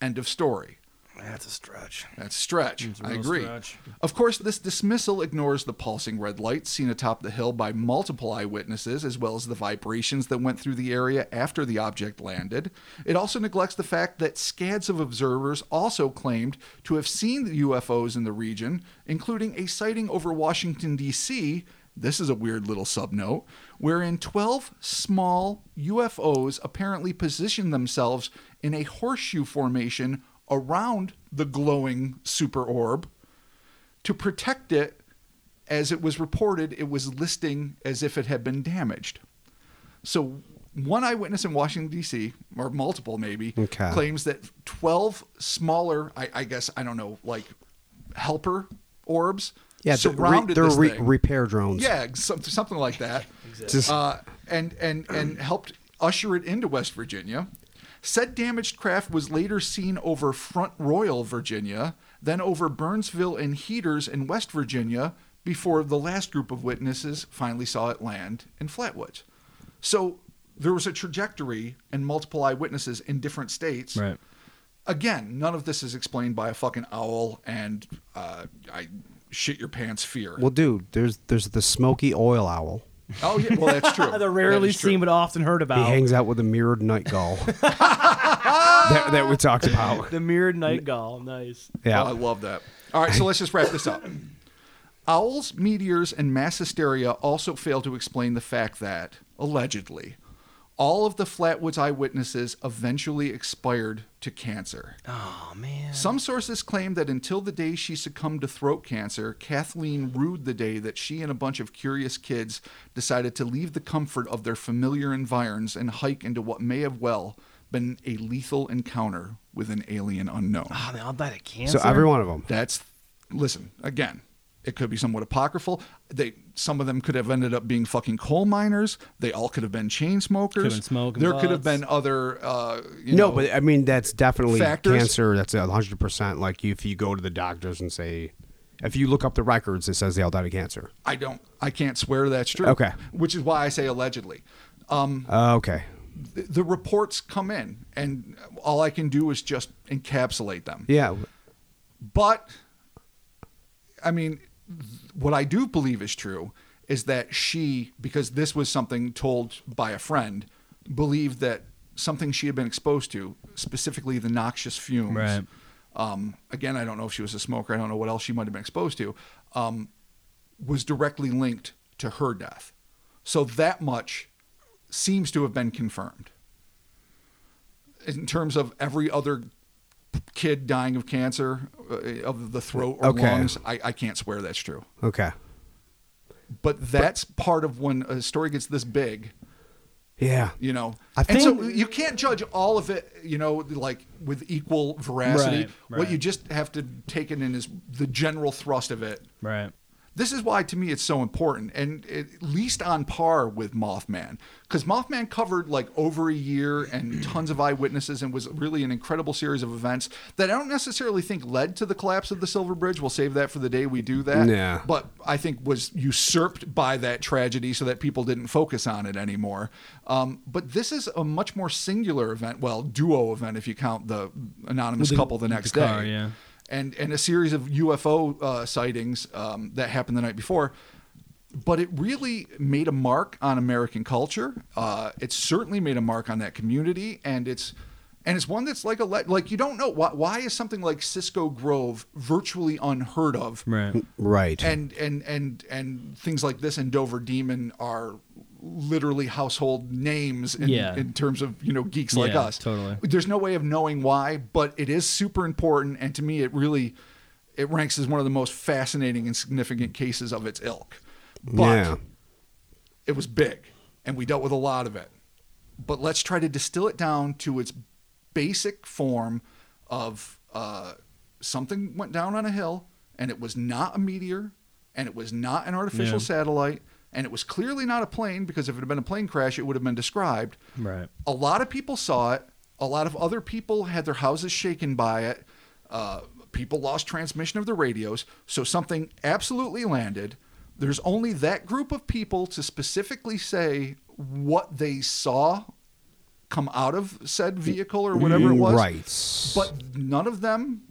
End of story. That's a stretch. That's a stretch. It's a I real agree. stretch. Of course, this dismissal ignores the pulsing red lights seen atop the hill by multiple eyewitnesses, as well as the vibrations that went through the area after the object landed. It also neglects the fact that scads of observers also claimed to have seen the UFOs in the region, including a sighting over Washington, D.C. This is a weird little subnote, wherein 12 small UFOs apparently positioned themselves in a horseshoe formation around the glowing super orb to protect it as it was reported it was listing as if it had been damaged so one eyewitness in washington d.c or multiple maybe Okay. claims that 12 smaller I, I guess i don't know like helper orbs yeah, they're, re- they're this re- thing. repair drones. yeah some- something like that Just- uh, and and and helped usher it into West Virginia. Said damaged craft was later seen over Front Royal, Virginia, then over Burnsville and Heaters in West Virginia, before the last group of witnesses finally saw it land in Flatwoods. So there was a trajectory and multiple eyewitnesses in different states. Right. Again, none of this is explained by a fucking owl and uh, I shit your pants fear. Well, dude, there's there's the smoky oil owl. Oh yeah, well that's true. They're rarely true. seen but often heard about. He hangs out with a mirrored night gull that, that we talked about. the mirrored night gull. Nice. Yeah. Oh, I love that. All right, so let's just wrap this up. Owls, meteors, and mass hysteria also fail to explain the fact that, allegedly, All of the Flatwoods eyewitnesses eventually expired to cancer. Oh man. Some sources claim that until the day she succumbed to throat cancer, Kathleen rued the day that she and a bunch of curious kids decided to leave the comfort of their familiar environs and hike into what may have well been a lethal encounter with an alien unknown. Ah, oh, they all died of cancer. So every one of them. That's listen again. It could be somewhat apocryphal. They some of them could have ended up being fucking coal miners. They all could have been chain smokers. Could have been smoking there could have butts. been other. Uh, you No, know, but I mean that's definitely Factors? cancer. That's a hundred percent. Like if you go to the doctors and say, if you look up the records, it says they all died of cancer. I don't. I can't swear that's true. Okay. Which is why I say allegedly. Um, Uh, okay. the, the reports come in, and all I can do is just encapsulate them. Yeah. But, I mean, th- what I do believe is true is that she, because this was something told by a friend, believed that something she had been exposed to, specifically the noxious fumes. Right. Um, again, I don't know if she was a smoker. I don't know what else she might have been exposed to. Um, was directly linked to her death. So that much seems to have been confirmed. In terms of every other kid dying of cancer uh, of the throat or Okay. lungs, I, I can't swear that's true. Okay. But that's part of when a story gets this big, Yeah. you know. I and so you can't judge all of it, you know, like with equal veracity. Right, What you just have to take it in is the general thrust of it. right. This is why, to me, it's so important, and at least on par with Mothman, because Mothman covered like over a year and tons of eyewitnesses, and was really an incredible series of events that I don't necessarily think led to the collapse of the Silver Bridge. We'll save that for the day we do that. Yeah. But I think was usurped by that tragedy, so that people didn't focus on it anymore. Um, but this is a much more singular event, well, duo event if you count the anonymous the- couple the next the car, day yeah. And and a series of UFO uh, sightings um, that happened the night before. But it really made a mark on American culture. Uh, it certainly made a mark on that community, and it's and it's one that's like a le- like you don't know why why is something like Cisco Grove virtually unheard of, Right. Right. and and and and things like this and Dover Demon are literally household names in, Yeah. in terms of you know geeks like us. totally. There's no way of knowing why, but it is super important, and to me, it really it ranks as one of the most fascinating and significant cases of its ilk. But yeah. it was big, and we dealt with a lot of it. But let's try to distill it down to its basic form of uh, something went down on a hill, and it was not a meteor, and it was not an artificial Yeah. satellite, and it was clearly not a plane because if it had been a plane crash, it would have been described. Right. A lot of people saw it. A lot of other people had their houses shaken by it. Uh, people lost transmission of their radios. So something absolutely landed. There's only that group of people to specifically say what they saw come out of said vehicle or whatever it was. Right. But none of them.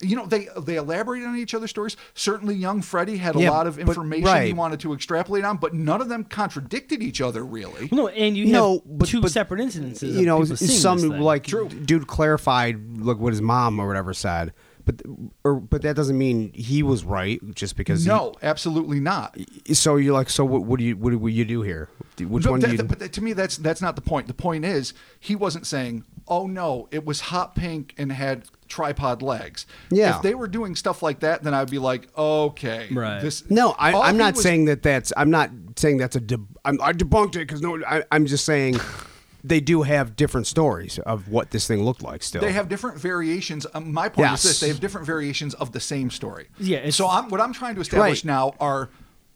You know, they they elaborated on each other's stories. Certainly, young Freddie had a Yeah, lot of but- information he wanted to extrapolate on, but none of them contradicted each other really. No, and you know two but, separate incidences. you know, of people seeing some like True. dude clarified like what his mom or whatever said, but or but that doesn't mean he was right just because. he- No, absolutely not. so you're like, so what? What do you? What do you do here? Which No, one do that- you? but that- to me, that's that's not the point. The point is he wasn't saying, "Oh no, it was hot pink and had tripod legs." Yeah. If they were doing stuff like that, then I'd be like, "Okay, Right. This no, I, i'm not was- saying that. That's. I'm not saying that's a. Deb, I'm, I debunked it because no. I, I'm just saying they do have different stories of what this thing looked like. Still, They have different variations. Um, my point Yes. is this: they have different variations of the same story. Yeah, So I'm, what I'm trying to establish Right. now are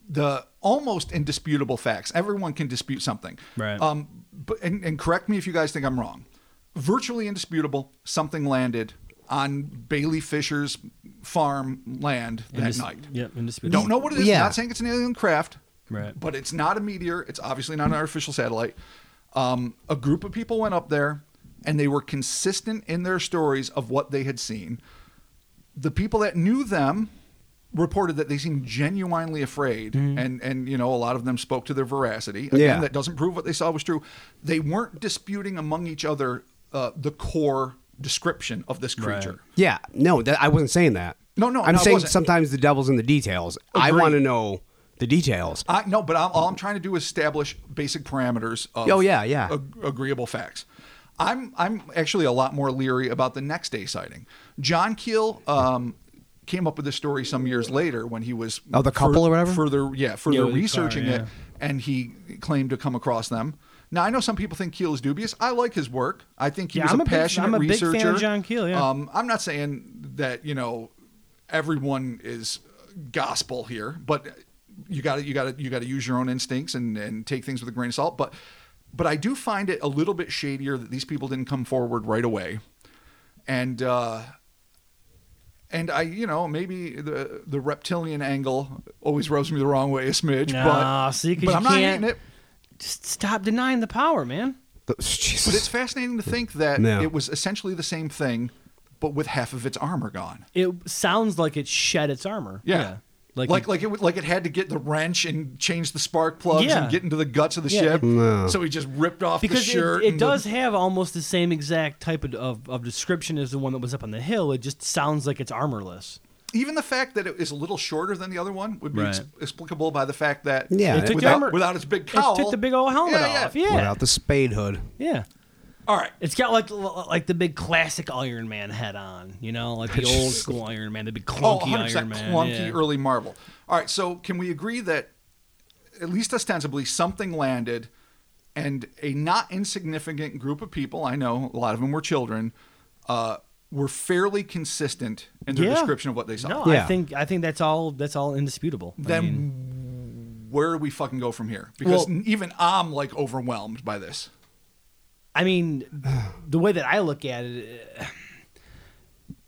the almost indisputable facts. Everyone can dispute something. Right. Um, but and, and correct me if you guys think I'm wrong. Virtually indisputable. Something landed on Bailey Fisher's farm land that Indis- night. Yep, indisputable. Don't know what it is. Yeah. Not saying it's an alien craft. Right. But it's not a meteor. It's obviously not an artificial satellite. Um, a group of people went up there, and they were consistent in their stories of what they had seen. The people that knew them reported that they seemed genuinely afraid, and and you know a lot of them spoke to their veracity. Again, Yeah. that doesn't prove what they saw was true. They weren't disputing among each other uh, the core description of this Right. creature. Yeah, no, that, I wasn't saying that. No, no, I'm no, saying sometimes the devil's in the details. I want to know the details. I no, but I'm, all I'm trying to do is establish basic parameters of Oh, yeah, yeah. ag- agreeable facts. I'm I'm actually a lot more leery about the next day sighting. John Keel um, came up with this story some years later when he was Oh, the couple or whatever? further yeah further Yeah, researching car, it, and he claimed to come across them. Now I know some people think Keel is dubious. I like his work. I think he Yeah, was I'm a a big- passionate I'm a big fan of researcher. John Keel, yeah. Um, I'm not saying that you know everyone is gospel here, but you got to you got to you got to use your own instincts and and take things with a grain of salt. But but I do find it a little bit shadier that these people didn't come forward right away, and. uh and I, you know, maybe the the reptilian angle always rubs me the wrong way a smidge, Nah, but, see, 'cause but you I'm not can't- it. Just stop denying the power, man. The- Jesus. But it's fascinating to think that No. it was essentially the same thing, but with half of its armor gone. It sounds like it shed its armor. Yeah. Like, Like it- like it like it had to get the wrench and change the spark plugs Yeah. and get into the guts of the Yeah, ship. it- No. So he just ripped off because the shirt. it, it and the- does have almost the same exact type of, of, of description as the one that was up on the hill. It just sounds like it's armorless. even the fact that it is a little shorter than the other one would be ex- explicable by the fact that Yeah, It without, armor- without its big It cowl, took the big old helmet Yeah, yeah. off. Yeah. Without the spade hood. Yeah. All right. It's got like like the big classic Iron Man head on, you know, like the old school Iron Man, the big Oh, clunky 100% Iron Man. clunky yeah. early Marvel. All right, so can we agree that at least ostensibly something landed and a not insignificant group of people, I know a lot of them were children, uh, were fairly consistent in their Yeah. description of what they saw. No, I think I think that's all that's all indisputable. I then mean, where do we fucking go from here? Because Well- even I'm like overwhelmed by this. I mean, the way that I look at it,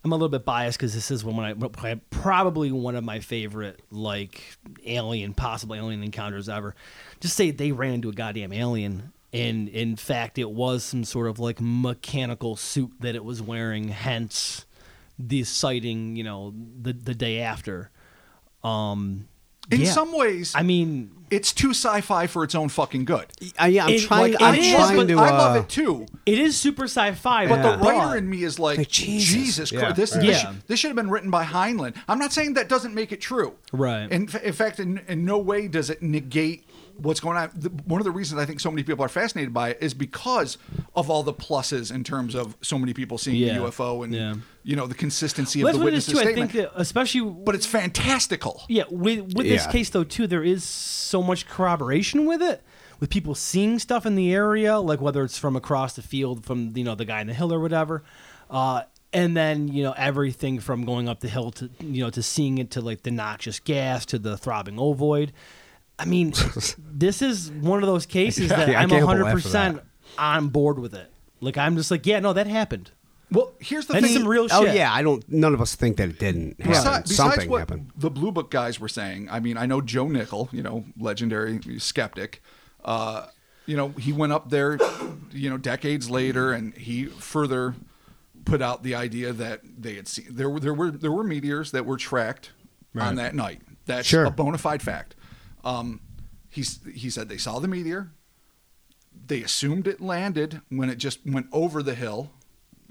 I'm a little bit biased because this is one I probably one of my favorite like alien, possible alien encounters ever. Just say they ran into a goddamn alien, and in fact, it was some sort of like mechanical suit that it was wearing. Hence, the sighting. You know, the the day after. Um, In yeah. some ways, I mean, it's too sci-fi for its own fucking good. Uh, yeah, I'm It- trying. like, I'm it is, trying but to. I love uh, it too. it is super sci-fi, But Yeah. the writer in me is like, Like, Jesus, Jesus. Christ, Yeah. this, Right. this, Yeah. should, this should have been written by Heinlein. I'm not saying that doesn't make it true. Right. In, in fact, in, in no way does it negate what's going on. The, one of the reasons I think so many people are fascinated by it is because of all the pluses in terms of so many people seeing Yeah. the UFO and Yeah. you know the consistency Well, of that's the what it is witness's too. I think that especially but it's fantastical. Yeah, with with this Yeah. case though too, there is so much corroboration with it, with people seeing stuff in the area, like whether it's from across the field from you know the guy in the hill or whatever, uh, and then you know everything from going up the hill to you know to seeing it to like the noxious gas to the throbbing ovoid. I mean, this is one of those cases that Yeah, I I'm can't help but hundred laugh at percent on board with it. Like I'm just like, yeah, no, that happened. Well, here's the That's thing. some real Oh shit. yeah, I don't. None of us think that it didn't happen. Besi- besides Something what happened. the Blue Book guys were saying, I mean, I know Joe Nickell, you know, legendary skeptic. Uh, you know, he went up there, you know, decades later, and he further put out the idea that they had seen there were there were there were meteors that were tracked on that night. That's Sure. a bona fide fact. Um, he's he said they saw the meteor. They assumed it landed when it just went over the hill,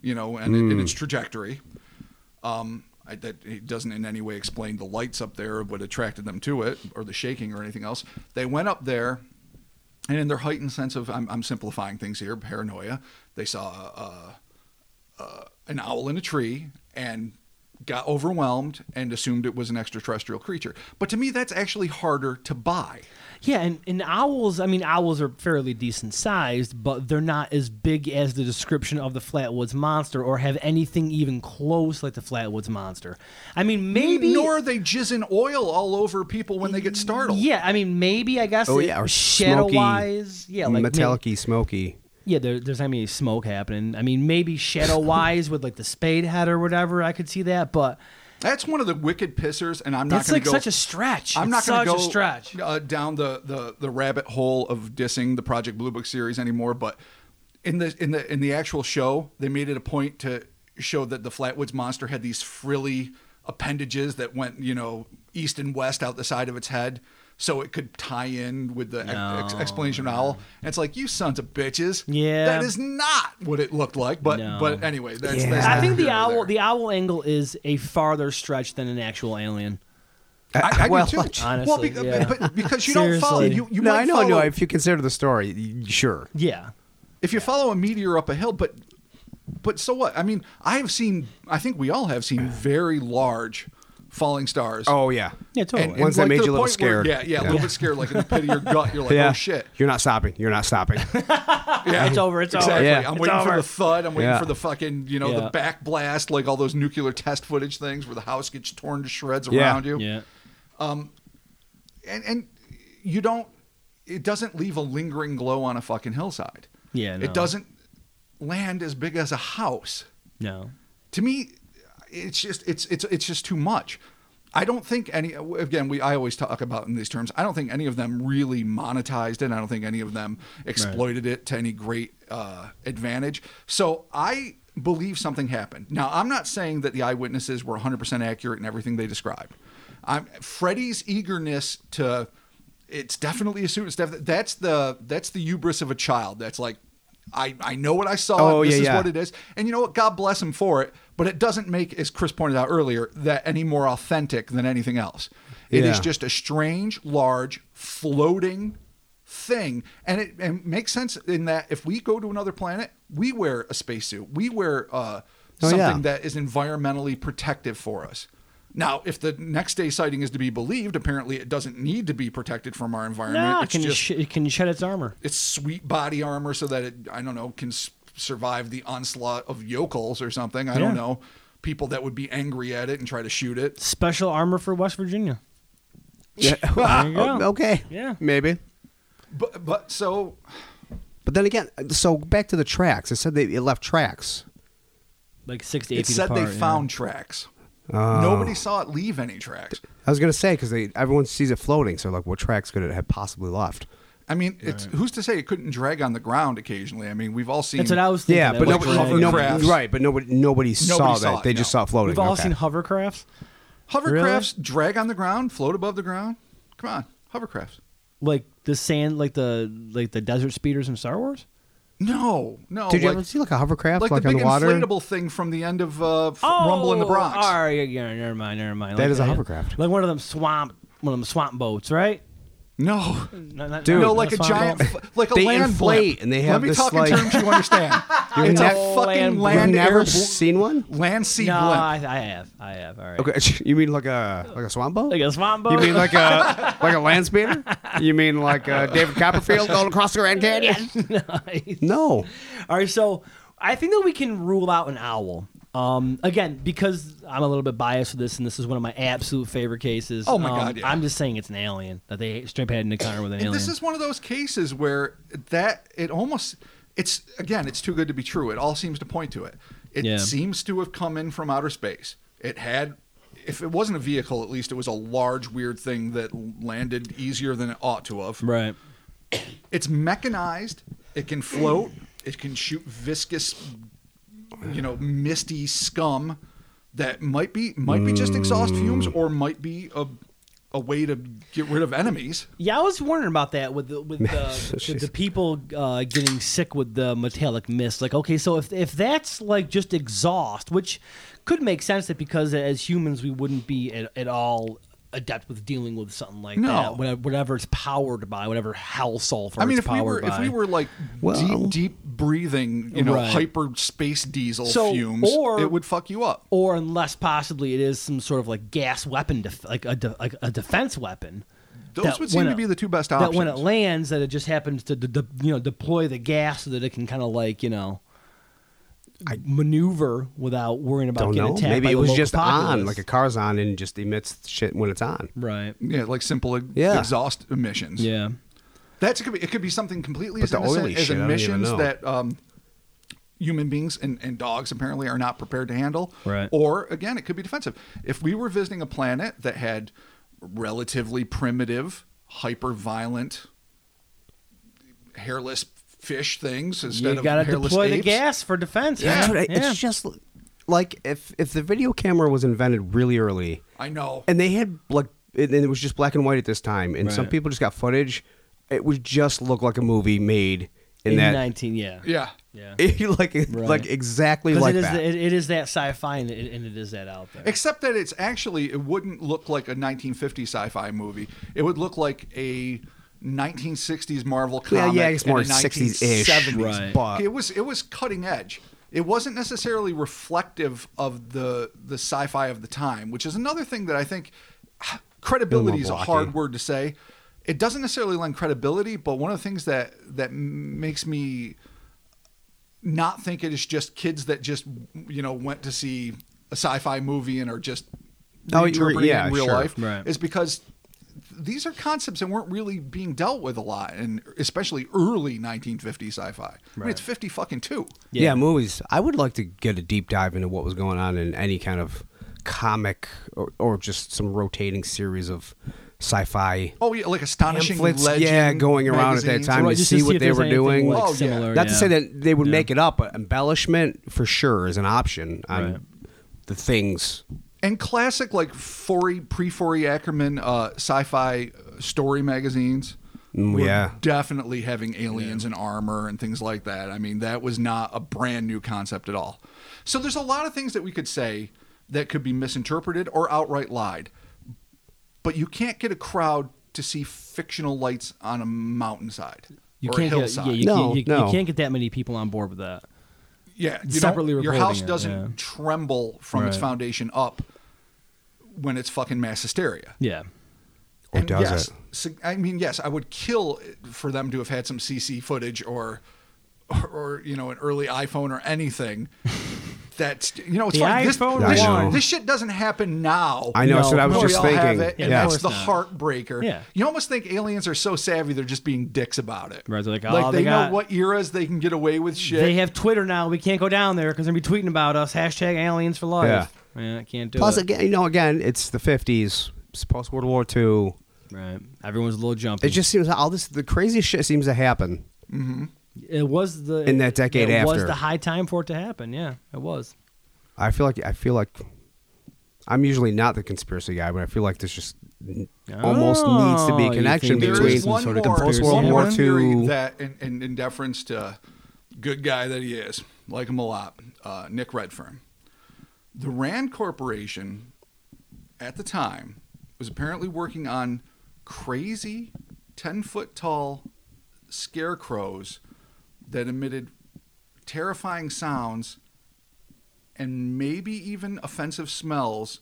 you know, and in its trajectory. Um, I, that it doesn't in any way explain the lights up there, or what attracted them to it, or the shaking, or anything else. They went up there, and in their heightened sense of, I'm, I'm simplifying things here, paranoia, they saw uh, uh, an owl in a tree and got overwhelmed and assumed it was an extraterrestrial creature. But to me, that's actually harder to buy. Yeah, and, and owls, I mean, owls are fairly decent sized, but they're not as big as the description of the Flatwoods Monster or have anything even close like the Flatwoods Monster. I mean, maybe. Nor are they jizzing oil all over people when they get startled. Yeah, I mean, maybe, I guess. Oh yeah, or shadow smoky, wise. Yeah, like. may- metallic smoky. Yeah, there, there's not any smoke happening. I mean, maybe shadow wise with like the spade head or whatever, I could see that, but. That's one of the wicked pissers, and I'm not That's going like to go. such a stretch. I'm It's not going to go a stretch. Uh, down the, the the rabbit hole of dissing the Project Blue Book series anymore. But in the in the in the actual show, they made it a point to show that the Flatwoods monster had these frilly appendages that went you know east and west out the side of its head. So it could tie in with the ex- explanation of owl. And it's like you sons of bitches. Yeah. that is not what it looked like. But No. but anyway, that's, Yeah. that's I think the owl there. the owl angle is a farther stretch than an actual alien. I, I well, do too. Honestly, well, because, yeah. but because you don't follow, you, you no, might I know, follow, I know. If you consider the story, sure. Yeah. if you follow a meteor up a hill, but but so what? I mean, I have seen. I think we all have seen very large falling stars. Oh yeah, Yeah, totally. Ones that like, made to you the a little point where- scared. yeah, yeah, a little bit scared, like in the pit of your gut. You're like, yeah. oh shit. You're not stopping. You're not stopping. Yeah, It's over, it's over. exactly. Yeah. I'm It's waiting for over. the thud. I'm waiting Yeah. for the fucking, you know, the Yeah. back blast, like all those nuclear test footage things where the house gets torn to shreds Yeah. around you. Yeah. Um, and and you don't. It doesn't leave a lingering glow on a fucking hillside. Yeah, no. It doesn't land as big as a house. No. to me it's just it's it's it's just too much. I don't think any again we i always talk about in these terms i don't think any of them really monetized it. I don't think any of them exploited it to any great uh, advantage. So i believe something happened. Now i'm not saying that the eyewitnesses were 100% accurate in everything they described. I'm freddie's eagerness to it's definitely a suit it's definitely that's the that's the hubris of a child. That's like I, I know what I saw. Oh, this yeah, is yeah. what it is. And you know what? God bless him for it. But it doesn't make, as Chris pointed out earlier, that any more authentic than anything else. It is Yeah. just a strange, large, floating thing. And it, it makes sense in that if we go to another planet, we wear a spacesuit. We wear uh, Oh, something yeah. that is environmentally protective for us. Now, if the next day sighting is to be believed, apparently it doesn't need to be protected from our environment. No, it it's can, just sh- it can shed its armor. its sweet body armor so that it I don't know can s- survive the onslaught of yokels or something. I Yeah. don't know people that would be angry at it and try to shoot it. Special armor for West Virginia. Yeah. There you go. Uh, okay. Yeah. Maybe. But but so But then again, uh, so back to the tracks. It said they it left tracks. Like six to eight it said apart. they yeah. found tracks. Oh. Nobody saw it leave any tracks. I was gonna say because everyone sees it floating, so like, what tracks could it have possibly left? I mean, it's who's to say it couldn't drag on the ground occasionally? I mean, we've all seen That's what I was thinking. Yeah, but was nobody, dragging. nobody, hovercrafts. right? But nobody, nobody, saw Nobody that. it, they just saw it floating. We've all Okay. seen hovercrafts. hovercrafts drag on the ground, float above the ground. Come on, hovercrafts. Like the sand, like the like the desert speeders in Star Wars. No, no. Did you like, ever see like a hovercraft like, like, the on big the water? inflatable thing from the end of uh, F- Rumble in the Bronx? All right, yeah, yeah, never mind, never mind. That like is a hovercraft. Like one of them swamp, one of them swamp boats, right? No. Not, not, Dude. No, like a giant, f- like a They land inflate blimp. and they have Let me this, talk like- in terms you understand. it's nev- a fucking land land You've never bl- seen one? land sea No, blimp. I, I have, I have. All right. Okay, you mean like a like a swamp boat? Like a swamp boat. You mean like a like a land speeder? You mean like uh, David Copperfield going across the Grand Canyon? Nice. No. All right, so I think that we can rule out an owl. Um, again, because I'm a little bit biased with this, and this is one of my absolute favorite cases. Oh my um, God, yeah. I'm just saying it's an alien that they straight had an encounter with an And alien. this is one of those cases where that it almost it's again it's too good to be true. It all seems to point to it. It Yeah. seems to have come in from outer space. It had if it wasn't a vehicle, at least it was a large weird thing that landed easier than it ought to have. right. It's mechanized. It can float. It can shoot viscous, you know, misty scum that might be might be just exhaust fumes or might be a a way to get rid of enemies. Yeah, I was wondering about that with the with the, the, the people uh, getting sick with the metallic mist. Like, okay, so if if that's like just exhaust, which could make sense that because as humans we wouldn't be at, at all adept with dealing with something like No. that. Whatever, whatever it's powered by, whatever hell sulfur. I mean, it's if we were powered if we were like Well- deep deep breathing, you know, Right. hyper space diesel So, fumes, or- it would fuck you up. or unless possibly it is some sort of like gas weapon, def- like a de- like a defense weapon. Those would seem when to it- be the two best options. That when it lands, that it just happens to de- de- you know deploy the gas so that it can kind of like you know maneuver without worrying about Don't getting know. attacked. Maybe by it the was local just on, like a car's on, and just emits shit when it's on. right. Yeah, like simple Yeah. exhaust emissions. Yeah. That's it could be it could be something completely But as the innocent oily as shit, I don't even emissions know. that um, human beings and, and dogs apparently are not prepared to handle. Right. Or again, it could be defensive. If we were visiting a planet that had relatively primitive, hyper violent, hairless fish things instead You of got to hairless deploy the gas for defense. Yeah. man. Dude, Yeah. It's just like if if the video camera was invented really early, I know. and they had like, and it was just black and white at this time, and some Right. people just got footage. It would just look like a movie made in in that 19. Yeah. yeah. Yeah. like like exactly like it is that. the, it, it is that sci-fi and it, and it is that out there. Except that it's actually it wouldn't look like a 1950 sci-fi movie. It would look like a 1960s Marvel Yeah, comic. yeah, yeah, it's more 60s-ish, 1970s. Right. but- it was it was cutting edge. It wasn't necessarily reflective of the the sci-fi of the time, which is another thing that I think credibility is a hard word to say. It doesn't necessarily lend credibility, but one of the things that that makes me not think it is just kids that just you know went to see a sci-fi movie and are just Oh, you're- reinterpreting yeah, it in real sure. life Right. is because these are concepts that weren't really being dealt with a lot, and especially early 1950 sci-fi. I mean, it's 50 fucking two. yeah. movies. I would like to get a deep dive into what was going on in any kind of comic or, or just some rotating series of sci-fi Oh yeah, like astonishing pamphlets. legend. Yeah, going around at that time Right, to see to what if they were doing. like, Oh, yeah. similar, Not to say that they would Yeah. make it up, but embellishment for sure is an option on Right. the things. And classic like Forry pre Forry Ackerman uh, sci-fi story magazines. Mm, were yeah. definitely having aliens and armor and things like that. I mean, that was not a brand new concept at all. So there's a lot of things that we could say that could be misinterpreted or outright lied. But you can't get a crowd to see fictional lights on a mountainside You or can't a get yeah, you, No, can't, you, no. you can't get that many people on board with that. Yeah, you separately don't, your house it, doesn't yeah. tremble from its foundation up when it's fucking mass hysteria. Yeah. Or and does yes, it? sig- I mean, yes, I would kill for them to have had some CC footage or, or, or you know, an early iPhone or anything. That's you know, it's The funny. This, iPhone this, one. this shit doesn't happen now. I know. No, so I was We just thinking. it, and yeah. that's the not. heartbreaker. Yeah. You almost think aliens are so savvy they're just being dicks about it. Right, they're like, like oh, they, they know got- what eras they can get away with shit. They have Twitter now. We can't go down there because they're be tweeting about us. Hashtag aliens for life. Yeah, I can't do Plus, it. again, you know, again, it's the fifties, post World War II. Right. Everyone's a little jumpy. It just seems all this the craziest shit seems to happen. it was the In that decade after it was the high time for it to happen. Yeah, it was. I feel like I feel like I'm usually not the conspiracy guy, but I feel like there's just almost needs to be Oh, a connection think There there's between is one sort of more, conspiracy one more theory. theory that, in, in, in deference to good guy that he is, like him a lot, uh, Nick Redfern. The Rand Corporation, at the time, was apparently working on crazy, ten foot tall scarecrows that emitted terrifying sounds and maybe even offensive smells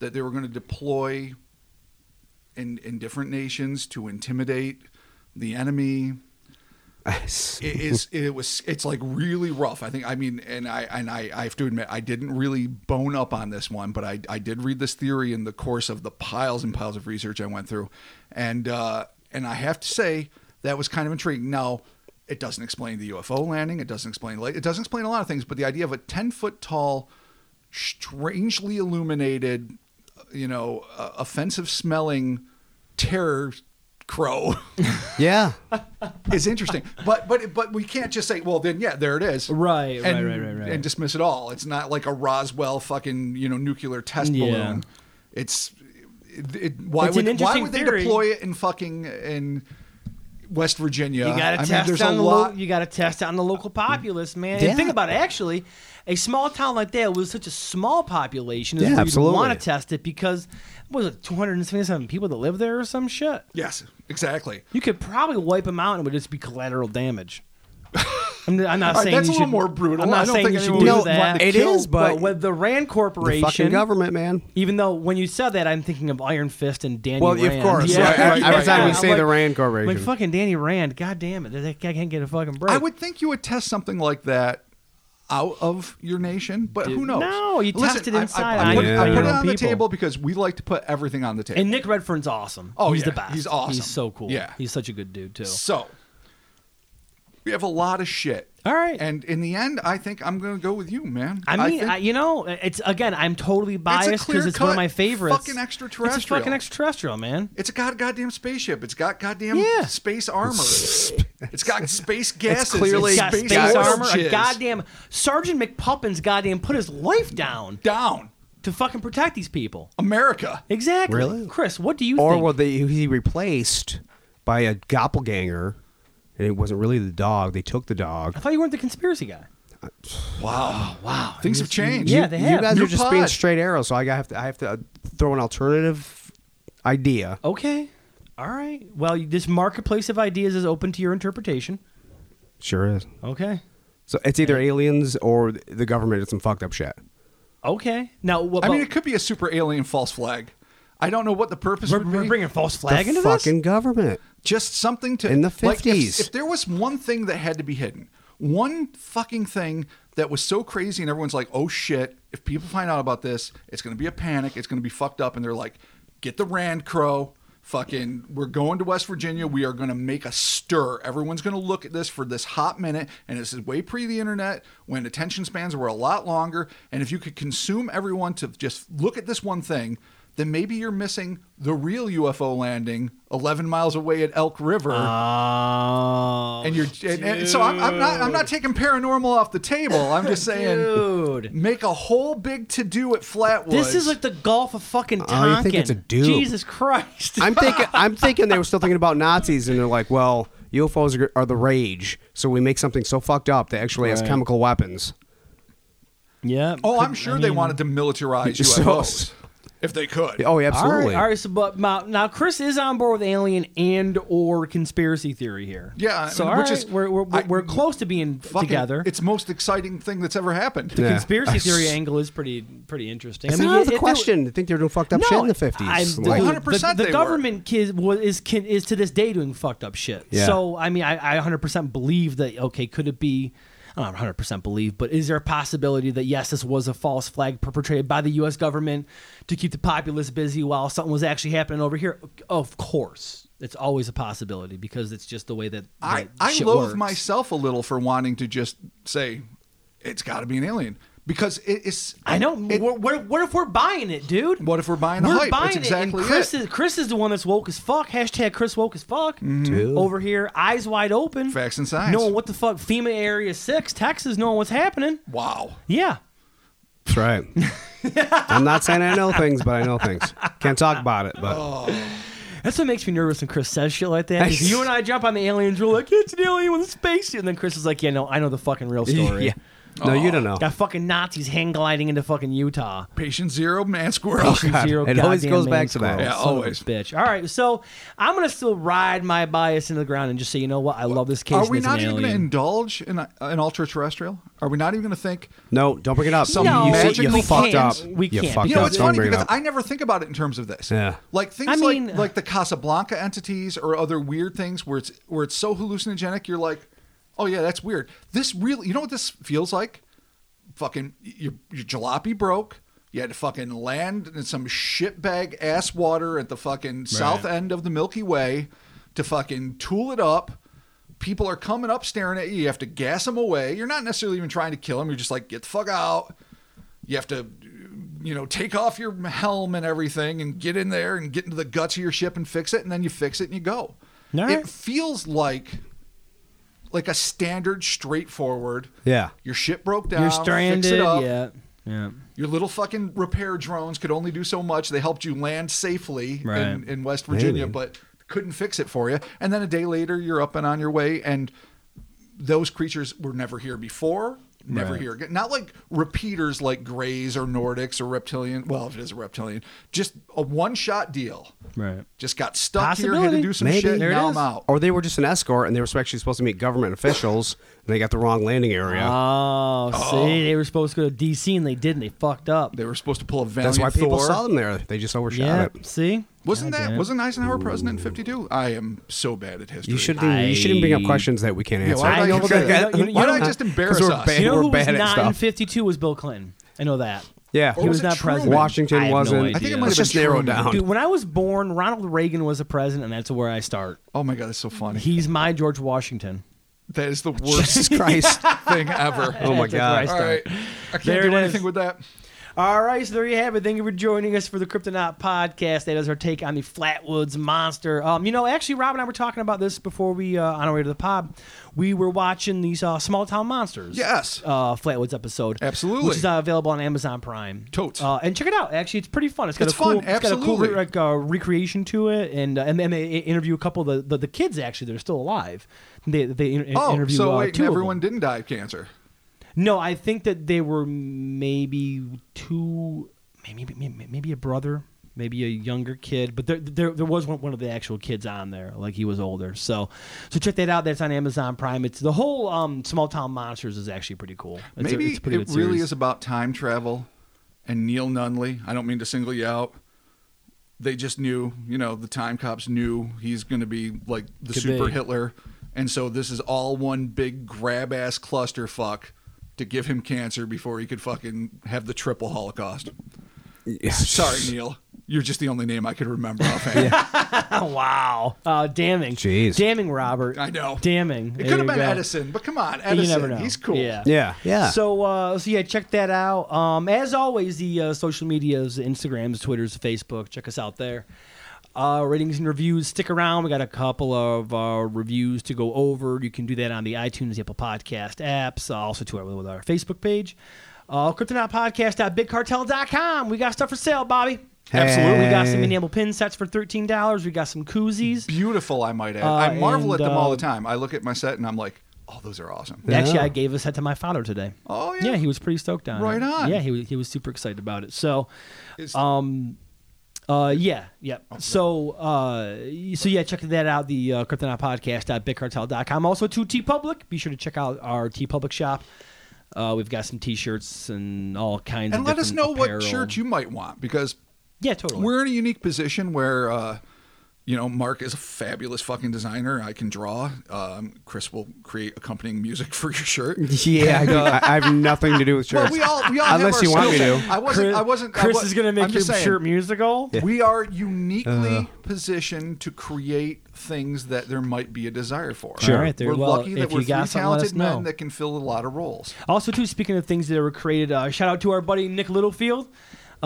that they were going to deploy in in different nations to intimidate the enemy. It is it was it's like really rough. I think I mean and I and I, I have to admit I didn't really bone up on this one, but I I did read this theory in the course of the piles and piles of research I went through. And uh and I have to say that was kind of intriguing. Now it doesn't explain the UFO landing. It doesn't explain it doesn't explain a lot of things, but the idea of a ten foot tall, strangely illuminated, you know, uh, offensive smelling terror crow yeah. is interesting. But but but we can't just say, well, then yeah, there it is, Right, right, and, right, right, right. and dismiss it all. It's not like a Roswell fucking you know nuclear test Yeah. balloon. It's it, it, why It's would why would they theory. deploy it in fucking in West Virginia? You got to test there's on a the lot. lo- you got to test on the local populace, man. Yeah. And think about it. Actually, a small town like that with such a small population is Yeah, where absolutely. you want to test it because what was it 277 people that live there or some shit? yes, exactly. You could probably wipe them out and it would just be collateral damage. I'm, I'm not All right, saying that's you a little should, more brutal. I'm I not don't saying think you should anyone do would that. want It kill, is, but with the Rand The Corporation, fucking government, man. even though when you said that, I'm thinking of Iron Fist and Danny Rand. Well, Rand. of course. Yeah, right, right, Every right, time right. we say I'm the Rand Corporation. Like fucking Danny Rand, god damn it, that guy can't get a fucking break. I would think you would test something like that out of your nation, but who knows? no, you Listen, test it I- I- inside I, on put, your- I on put it your on the table because we like to put everything on the table. And Nick Redfern's awesome. Oh, he's yeah, the best. he's awesome. He's so cool. Yeah. he's such a good dude too. So we have a lot of shit. All right. And in the end, I think I'm going to go with you, man. I mean, think I you know, it's again, I'm totally biased because it's, one of my favorites. fucking It's a extraterrestrial. fucking extraterrestrial, man. it's got a goddamn spaceship. It's got goddamn Yeah. space armor. it's got space gases. clearly He's and got space, space armor. A goddamn Sergeant McPuppins, goddamn, put his life down down. to fucking protect these people. America. Exactly. Really? Chris? What do you or think? will they, he replaced by a doppelganger and it wasn't really the dog. They took the dog. I thought you weren't the conspiracy guy. Wow. Wow. Things have changed. Yeah, they have. You guys New are just being straight arrows, so I have to I have to uh, throw an alternative idea. Okay. All right. Well, this marketplace of ideas is open to your interpretation. Sure is. Okay. So it's either aliens or the government did some fucked up shit. Okay. Now, what? I mean, it could be a super alien false flag. I don't know what the purpose we're, would we're bringing false flag the into fucking this. government. Just something to In the like, if- 50s. if, there was one thing that had to be hidden, one fucking thing that was so crazy, and everyone's like, "Oh shit!" If people find out about this, it's going to be a panic. It's going to be fucked up, and they're like, "Get the Rand Crow." Fucking, we're going to West Virginia. We are going to make a stir. Everyone's going to look at this for this hot minute. And this is way pre the internet when attention spans were a lot longer. And if you could consume everyone to just look at this one thing, then maybe you're missing the real UFO landing 11 miles away at Elk River. Oh. and you're and, and so I'm, I'm not I'm not taking paranormal off the table. I'm just saying dude. make a whole big to do at Flatwoods. This is like the Gulf of fucking Oh, Tonkin. you think it's a dude? Jesus Christ. I'm thinking I'm thinking they were still thinking about Nazis and they're like, well, UFOs are, are the rage, so we make something so fucked up that actually has chemical weapons. yeah. Oh, could- I'm sure I they wanted to militarize So- UFOs if they could. Oh, yeah, absolutely. right, all right. So, but now, now Chris is on board with alien and or conspiracy theory here. Yeah, I So, mean, all which right, is- we're we're, I- we're close to being Fucking- together. It's most exciting thing that's ever happened. the Yeah. conspiracy theory angle is pretty pretty interesting. It's I mean, not it- the it- question. I think they were doing fucked up shit in the 50s. I'm- Like- dude, 100% the, they the were. government kid was is can, is to this day doing fucked up shit. Yeah. So I mean, I, I 100% believe that. Okay, could it be? I don't 100% believe, but is there a possibility that yes, this was a false flag perpetrated by the U.S. government to keep the populace busy while something was actually happening over here? Of course, it's always a possibility because it's just the way that, I, that I shit loathe works. myself a little for wanting to just say it's got to be an alien because it's. I know. It- what, what, what if we're buying it, dude? What if we're buying the we're hype? buying That's it, exactly and Chris it. is Chris is the one that's woke as fuck. Hashtag Chris woke as fuck. Mm-hmm. Dude. Over here, eyes wide open. Facts and science. Knowing what the fuck FEMA Area Six, Texas, knowing what's happening. wow. Yeah. That's right. I'm not saying I know things, but I know things. Can't talk about it, but Oh. That's what makes me nervous when Chris says shit like that. you and I jump on the aliens, we're like, it's an alien with a spacesuit. And then Chris is like, yeah, no, I know the fucking real story. yeah. No, you oh. don't know. Got fucking Nazis hang gliding into fucking Utah. Patient zero, man squirrel. Patient oh, God. zero It always goddamn goes man back to that. squirrel. Yeah, Son of a always. bitch. All right, so I'm gonna still ride my bias into the ground and just say, you know what? I love this case. Are and we it's not an even going to alien. indulge in a, an ultra terrestrial? Are we not even going to think? No, don't bring it up. Some you, you, magic you we fucked can't. up. We you can't, fucked You know, up. it's Don't funny bring it because up. I never think about it in terms of this. Yeah. Like things I mean- like like the Casablanca entities or other weird things where it's where it's so hallucinogenic. You're like, oh yeah, that's weird. This really, you know what this feels like? Fucking your your jalopy broke. You had to fucking land in some shitbag ass water at the fucking south end of the Milky Way to fucking tool it up. People are coming up staring at you. You have to gas them away. You're not necessarily even trying to kill them. You're just like, get the fuck out. You have to, you know, take off your helm and everything and get in there and get into the guts of your ship and fix it. And then you fix it and you go. Right. It feels like like a standard, straightforward. Yeah. Your ship broke down. You're Fix stranded. it up. Yeah. Yeah. Your little fucking repair drones could only do so much. They helped you land safely Right. in, in West Virginia, Maybe. but couldn't fix it for you. And then a day later, you're up and on your way, and those creatures were never here before, never Right. here again. Not like repeaters like Greys or Nordics or Reptilian. Well, if it is a reptilian, just a one shot deal. Right. Just got stuck here, had to do some Maybe. shit, There now. I'm out. Or they were just an escort and they were actually supposed to meet government officials and they got the wrong landing area. Oh, see, oh. they were supposed to go to DC and they didn't. They fucked up. They were supposed to pull a Valiant That's why people Thor. saw them there. They just overshot yeah. it. See, Wasn't God that damn it. wasn't Eisenhower president in '52? I am so bad at history. You shouldn't. even- You shouldn't bring up questions that we can't Yeah, answer. why I did know I, because- say you that? know- you Why know- did I just embarrass 'Cause we're us? bad. You know we're who was bad at not in stuff. 52 was Bill Clinton. I know that. Yeah. Or He was was it not Truman? president. Washington I have no wasn't. idea. I think it might Let's have just been narrow Truman. down. Dude, when I was born, Ronald Reagan was a president, and that's where I start. Oh my god, that's so funny. He's my George Washington. That is the worst Christ. thing ever. Oh my That's where I God. All right. I can't There do it is. anything with that. All right, so there you have it. Thank you for joining us for the Cryptonaut podcast. That is our take on the Flatwoods monster. Um, you know, actually, Rob and I were talking about this before we uh, on our way to the pod. We were watching these uh, Small Town Monsters. Yes. Uh, Flatwoods episode. Absolutely. Which is uh, available on Amazon Prime. Totes. Uh, and check it out. Actually, it's pretty fun. It's got It's a cool, fun, It's got a cool absolutely. like uh, recreation to it, and uh, and then they interview a couple of the, the, the kids actually that are still alive. They they in- Oh, interview so wait, everyone didn't die of cancer. No, I think that they were maybe two, maybe maybe, maybe a brother, maybe a younger kid, but there there, there was one, one of the actual kids on there, like he was older. So so check that out. That's on Amazon Prime. It's the whole um, Small Town Monsters is actually pretty cool. It's a- Maybe it's a pretty it really series. is about time travel and Neil Nunley. I don't mean to single you out. They just knew, you know, the time cops knew he's going to be like the Could super be. Hitler. And so this is all one big grab ass clusterfuck to give him cancer before he could fucking have the triple Holocaust. Sorry, Neil. You're just the only name I could remember offhand. wow. Uh, damning. Jeez. Damning, Robert. I know. Damning. It There could have you been go. Edison, but come on, Edison. You never know. He's cool. Yeah. Yeah, yeah. So, uh, so yeah, check that out. Um, as always, the uh, social medias, Instagrams, Twitters, Facebook. Check us out there. Uh, ratings and reviews. Stick around. We got a couple of uh, reviews to go over. You can do that on the iTunes, the Apple Podcast apps. Uh, also to our with our Facebook page. Uh, CryptonautPodcast.BigCartel.com. We got stuff for sale, Bobby. Absolutely. We got some enamel pin sets for thirteen dollars. We got some koozies. Beautiful, I might add. Uh, I marvel and, at them all the time. I look at my set and I'm like, oh, those are awesome. Actually, I gave a set to my father today. Oh, yeah. Yeah, he was pretty stoked on it. Right on. Yeah, he was, he was super excited about it. So, um, uh, yeah, yeah. So, uh, so yeah, check that out. The uh, Cryptonaut Podcast at BigCartel.com. Also to TeePublic. Be sure to check out our TeePublic shop. Uh, we've got some T-shirts and all kinds. and of let us know apparel. what shirt you might want because Yeah, totally. we're in a unique position where uh, you know Mark is a fabulous fucking designer. I can draw. Um, Chris will create accompanying music for your shirt. yeah, I, do- I I have nothing to do with Well, we all we all have Unless you want me to. I wasn't. Chris, I wasn't. I Chris wa- is gonna make I'm your saying, shirt musical. We are uniquely Uh. positioned to create things that there might be a desire for. Sure. All right, there- we're well, lucky that we're you three something, let us talented men that can fill a lot of roles. Also, too, speaking of things that were created, uh, shout out to our buddy Nick Littlefield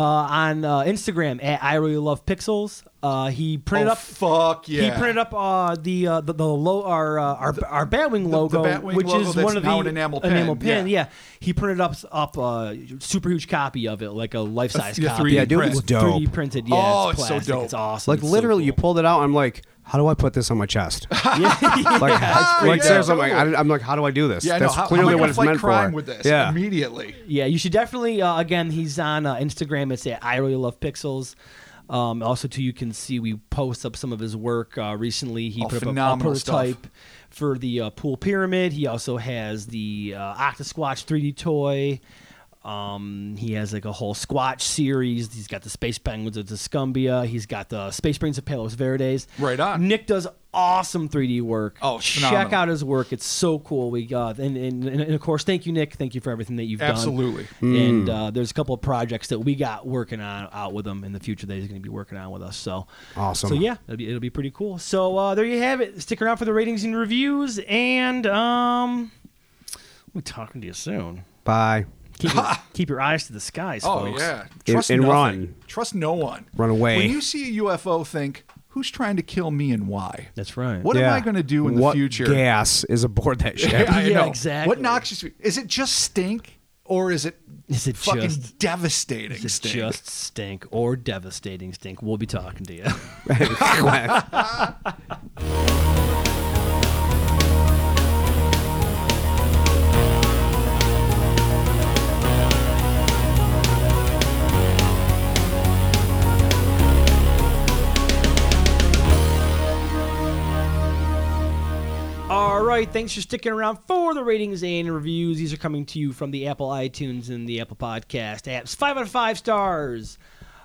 on uh, Instagram at I really love pixels. Uh, he printed oh, up. fuck yeah! He printed up uh, the, uh, the the low our uh, our our Batwing logo, Batwing which logo is one of now the an enamel pen, pin. yeah. Yeah. he printed up up a super huge copy of it, like a life size yeah, copy. 3D Yeah, dude, it's dope. 3D printed. Yeah, Oh, it's it's so dope. It's awesome. like It's so literally, you pulled it out. I'm like, how do I put this on my chest? yeah, yeah, Like, it's pretty like seriously, I'm like, I, am like, how do I do this? Yeah, I know. That's How, clearly how am I what gonna it's fight meant crime for. with this Yeah. immediately? Yeah, you should definitely. Uh, again, he's on uh, Instagram. It's at I really love pixels. Um, also, too, you can see we post up some of his work. Uh, recently, he Oh, put up a- a, phenomenal stuff. prototype for the uh, pool pyramid. He also has the uh, Octosquatch 3D toy. Um, he has like a whole Squatch series. He's got the Space Penguins of Discumbia. He's got the Space Brains of Palos Verdes. Right on. Nick does awesome 3D work. Oh, it's check out his work. It's so cool. We got and, and, and of course, thank you, Nick. Thank you for everything that you've done. Absolutely. done. And uh, there's a couple of projects that we got working on out with him in the future that he's going to be working on with us. So Awesome. So yeah, it'll be, it'll be pretty cool. So uh, there you have it. Stick around for the ratings and reviews, and um, we'll be talking to you soon. Bye. Keep your, ah. keep your eyes to the skies, Oh folks. yeah. And- Trust and nothing. run. Trust no one. Run away. When you see a UFO, think, "Who's trying to kill me and why?" That's right. What am I going to do in what the future? gas is aboard that ship? Yeah, I Yeah, know. exactly. What noxious? Is it just stink, or is it Is it fucking just- devastating Is it stink? just stink or devastating stink? We'll be talking to you. All right, thanks for sticking around for the ratings and reviews. These are coming to you from the Apple iTunes and the Apple Podcast apps. Five out of five stars.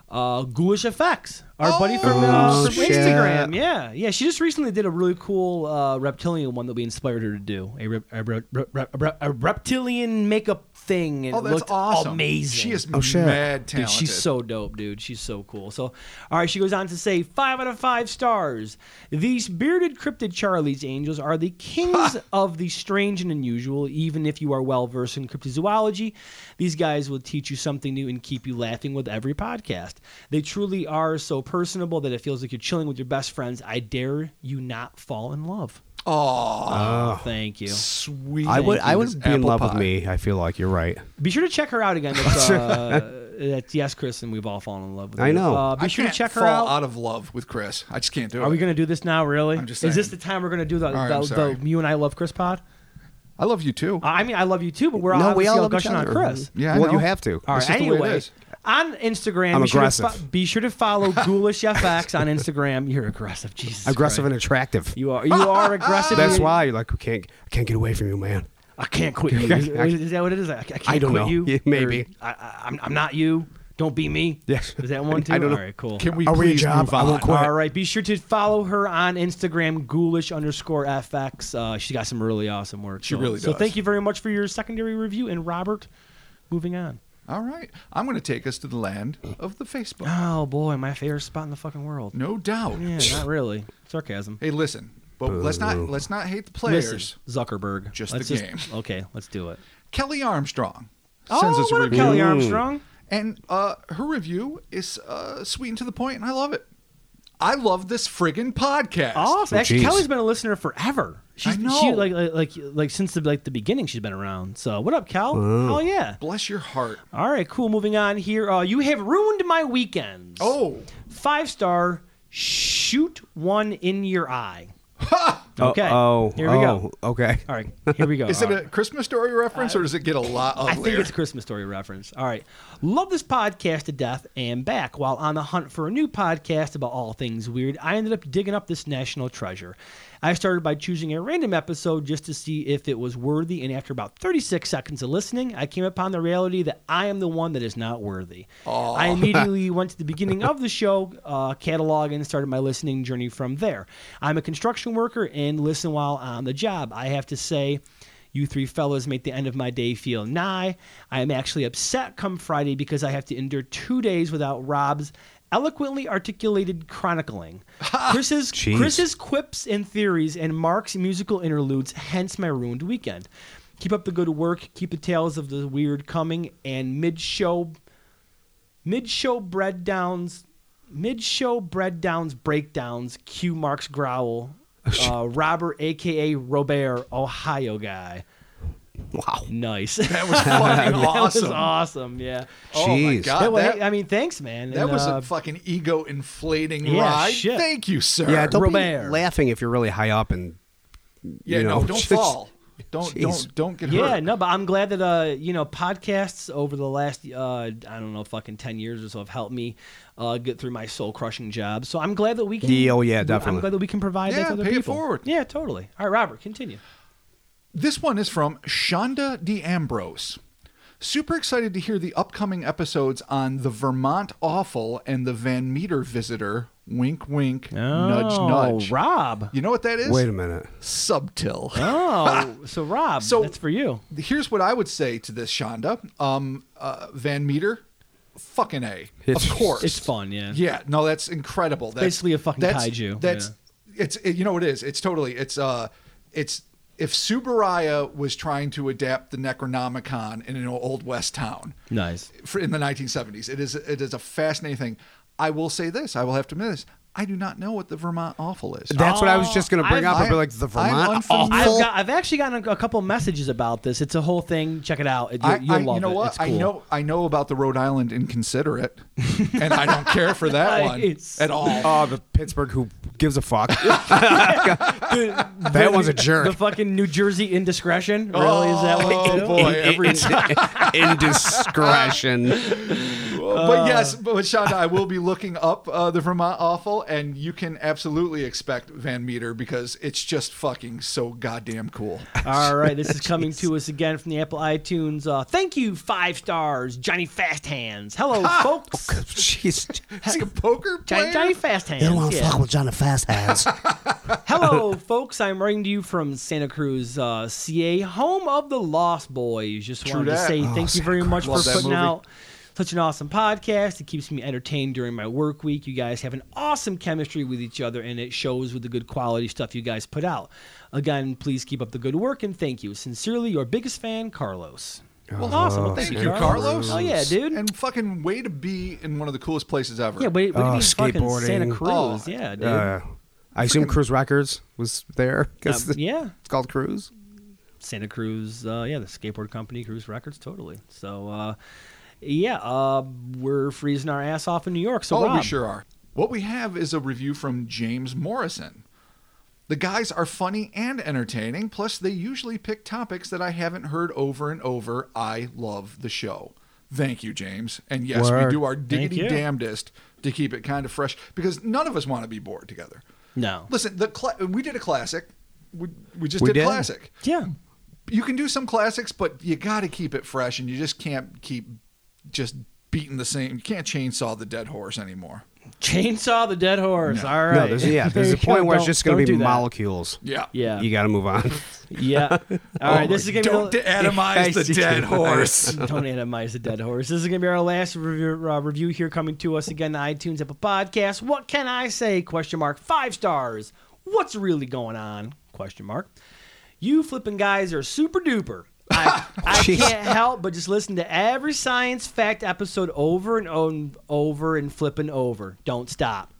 Uh, Ghoulish Effects Our buddy from, uh, Oh, from. Instagram, yeah, yeah. She just recently did a really cool uh, reptilian one that we inspired her to do a, rep, a, rep, rep- a reptilian makeup thing. And Oh, it that's looked awesome. Amazing. She is Oh, shit. mad Dude, talented. she's so dope, dude. She's so cool. So, all right, she goes on to say five out of five stars. These bearded cryptid Charlie's angels are the kings of the strange and unusual. Even if you are well versed in cryptozoology, these guys will teach you something new and keep you laughing with every podcast. They truly are so personable that it feels like you're chilling with your best friends. I dare you not fall in love. Oh, Thank you. sweet. I would I This would be in apple love pie. with me. I feel like you're right. Be sure to check her out again. It's, uh, that's yes, Chris, and we've all fallen in love with her. I know. Uh, be I sure to can't check her fall out. of love with Chris. I just can't do it. Are we going to do this now, really? I'm just Is this saying. the time we're going to do the, right, I'm the, sorry. the You and I Love Chris pod? I love you too. I mean, I love you too, but we're no, all we all love each gushing on other. Chris. Yeah, I well, you know. have to. All right, It's just the way it anyway, is. On Instagram, I'm be sure, to fo- be sure to follow Ghoulish FX on Instagram. You're aggressive, Jesus. Aggressive Christ. and attractive. You are. You are aggressive. That's why you're like, I can't, I can't get away from you, man. I can't quit you. Is, is that what it is? I, I can't I don't quit know. you. Yeah, maybe. Or I, I, I'm, I'm not you. Don't be me. Yes. Is that one too? I don't know. All right, cool. Can we Are we please job? move I on? won't quit. All right. Be sure to follow her on Instagram, ghoulish underscore FX. Uh, she's got some really awesome work. She so, really does. So thank you very much for your secondary review. And Robert, moving on. All right, I'm going to take us to the land of the Facebook. Oh boy, my favorite spot in the fucking world. No doubt. Yeah, not really. Sarcasm. Hey, listen, but let's not let's not hate the players. Listen, Zuckerberg. Just Let's the game. Okay, let's do it. Kelly Armstrong Oh, sends us a what up, review, Kelly Armstrong? and uh, her review is uh, sweet and to the point, and I love it. I love this friggin' podcast. Awesome. Oh, Actually, geez. Kelly's been a listener forever. She's, I know. She, like, like, like, like since the like the beginning, she's been around. So, what up, Kel? Oh yeah. Bless your heart. All right, cool. Moving on here. Uh, you have ruined my weekends. Oh, Five star. Shoot one in your eye. Okay. Oh, Here we go. oh, Okay. All right. Here we go. is All it right. a Christmas story reference, or uh, does it get a lot of I think it's a Christmas story reference. All right. Love this podcast to death and back. While on the hunt for a new podcast about all things weird, I ended up digging up this national treasure. I started by choosing a random episode just to see if it was worthy, and after about 36 seconds of listening, I came upon the reality that I am the one that is not worthy. I immediately went to the beginning of the show uh, catalog and started my listening journey from there. I'm a construction worker and listen while on the job. I have to say, you three fellas make the end of my day feel nigh. I am actually upset come Friday because I have to endure two days without Rob's eloquently articulated chronicling. Chris's Jeez. Chris's quips and theories and Mark's musical interludes, hence my ruined weekend. Keep up the good work. Keep the tales of the weird coming and mid-show mid-show bread downs mid-show bread downs breakdowns cue mark's growl uh, robert aka robert ohio guy Wow. nice that was fucking that was awesome. awesome yeah Oh my god, Yeah, that, i mean thanks man that And, was uh, a fucking ego inflating yeah, ride. shit. Thank you, sir. Yeah, don't Robert. be laughing if you're really high up and yeah, you no, know, don't just- fall. Don't Jeez. don't don't get yeah hurt. Yeah. No but i'm glad that uh you know podcasts over the last uh i don't know fucking 10 years or so have helped me uh get through my soul crushing job so i'm glad that we can Yeah, oh, yeah, definitely. i'm definitely. glad that we can provide that to other pay it people forward. yeah totally all right robert continue This one is from Shonda DeAmbrose. Super excited to hear the upcoming episodes on the Vermont Awful and the Van Meter Visitor. Wink, wink, nudge, Oh, nudge. rob You know what that is? wait a minute. Subtil. oh so rob So- that's for you Here's what I would say to this, Shonda. Um, uh, Van Meter, fucking a. It's- of course, it's fun yeah Yeah, no, that's incredible. That's basically a fucking that's, kaiju, That's it's it, you know what it is. It's totally it's uh it's if Tsuburaya was trying to adapt the Necronomicon in an old west town nice for, in the 1970s, it is it is a fascinating thing. I will say this. I will have to admit this. I do not know what the Vermont Awful is. That's what I was just going to bring I've- up. I'd be I'm- like, the Vermont awful. I've, got, I've actually gotten a, a couple messages about this. It's a whole thing. Check it out. You, I, you'll I- love you know it. what? It's cool. I know I know about the Rhode Island Inconsiderate, and I don't care for that one at all. Oh, the Pittsburgh who gives a fuck. that one's a jerk. The fucking New Jersey indiscretion. Really? Is that what? Oh too? boy, every. Indiscretion. but yes, but Shonda, I will be looking up uh, the Vermont Awful, and you can absolutely expect Van Meter because it's just fucking so goddamn cool. All right, this is coming to us again from the Apple iTunes. Uh, thank you, five stars, Johnny Fast Hands. Hello, folks. Jeez. Is he a poker player? Johnny, Johnny Fast Hands. You don't want to yeah. fuck with Johnny Fast Hands. Hello, folks. I'm writing to you from Santa Cruz, uh, CA, home of the Lost Boys. Just True wanted to that. say Oh, thank you Santa very much Love for that putting movie. out such an awesome podcast. It keeps me entertained during my work week. You guys have an awesome chemistry with each other, and it shows with the good quality stuff you guys put out. Again, please keep up the good work, and thank you. Sincerely, your biggest fan, Carlos. Well, awesome. Well, thank, Thank you, you, Carlos. Oh yeah, dude. And fucking way to be in one of the coolest places ever. yeah, wait, what do Oh, you mean fucking Santa. Cruz? Oh, yeah, dude. Uh, I assume Cruise Records was there because Um, yeah, it's called Cruise. Santa Cruz, uh, yeah, the skateboard company, Cruise Records, totally. So, uh, yeah, uh, we're freezing our ass off in New York. So, oh, Rob, we sure are. What we have is a review from James Morrison. The guys are funny and entertaining, plus, they usually pick topics that I haven't heard over and over. I love the show. Thank you, James. And yes, Word. we do our diggity damnedest to keep it kind of fresh because none of us want to be bored together. no, Listen, the cla- we did a classic. We, we just We did, did. classic. yeah, You can do some classics, but you got to keep it fresh, and you just can't keep just beating the same. You can't chainsaw the dead horse anymore. chainsaw the dead horse. No. All No, there's, yeah, there's a point where it's just going to be molecules. Yeah. Yeah, You got to move on. yeah. All right, Oh, this is gonna be. don't be atomize the dead horse. Don't atomize the dead horse. This is gonna be our last review, uh, review here, coming to us again on iTunes, Apple Podcast. What can I say? Question mark. Five stars. What's really going on? Question mark. You flipping guys are super duper. I, I can't help but just listen to every science fact episode over and o- over and flipping over. Don't stop.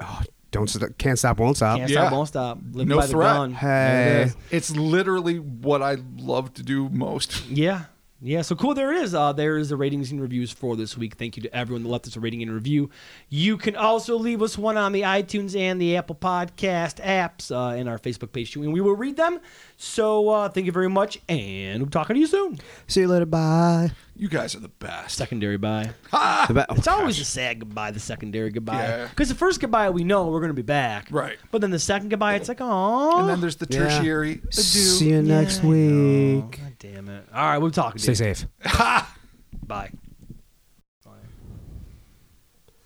Oh, don't st- can't stop, won't stop. Can't Yeah. stop, won't stop. Live No by the threat. gun. There it Hey. It's literally what I love to do most. Yeah. Yeah, so cool. There is. it is. Uh, there is the ratings and reviews for this week. Thank you to everyone that left us a rating and review. You can also leave us one on the iTunes and the Apple Podcast apps uh, in our Facebook page too, and we will read them. So uh, thank you very much, and we'll be talking to you soon. See you later. Bye. You guys are the best. Secondary bye. The ba- It's always a sad goodbye, the secondary goodbye. Yeah. Because the first goodbye we know we're going to be back. Right. But then the second goodbye, it's like, oh. And then there's the Yeah. tertiary. adieu. See you next week. God damn it. All right, we'll talk. Stay safe. Bye.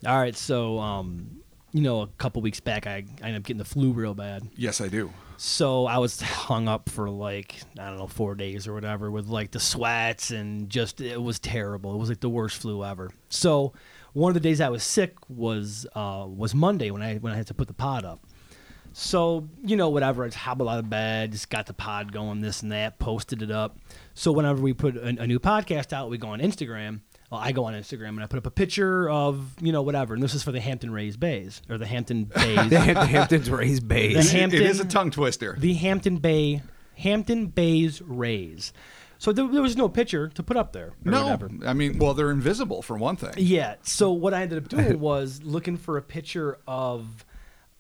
All right, so um, you know, a couple weeks back, I, I ended up getting the flu real bad. Yes, I do. So I was hung up for like I don't know four days or whatever with like the sweats and just it was terrible. It was like the worst flu ever. So one of the days I was sick was uh, was Monday when I when I had to put the pod up. So you know whatever, I just hobbled out of bed, just got the pod going, this and that, posted it up. So whenever we put a, a new podcast out, we go on Instagram. Well, I go on Instagram and I put up a picture of you know whatever, and this is for the Hampton Rays Bays or the Hampton Bays. The Ham- the Hamptons Rays Bays. The Hampton- it is a tongue twister. the Hampton Bay Hampton Bays Rays. So there, there was no picture to put up there. Or no, whatever. I mean, well, they're invisible for one thing. Yeah. So what I ended up doing was looking for a picture of,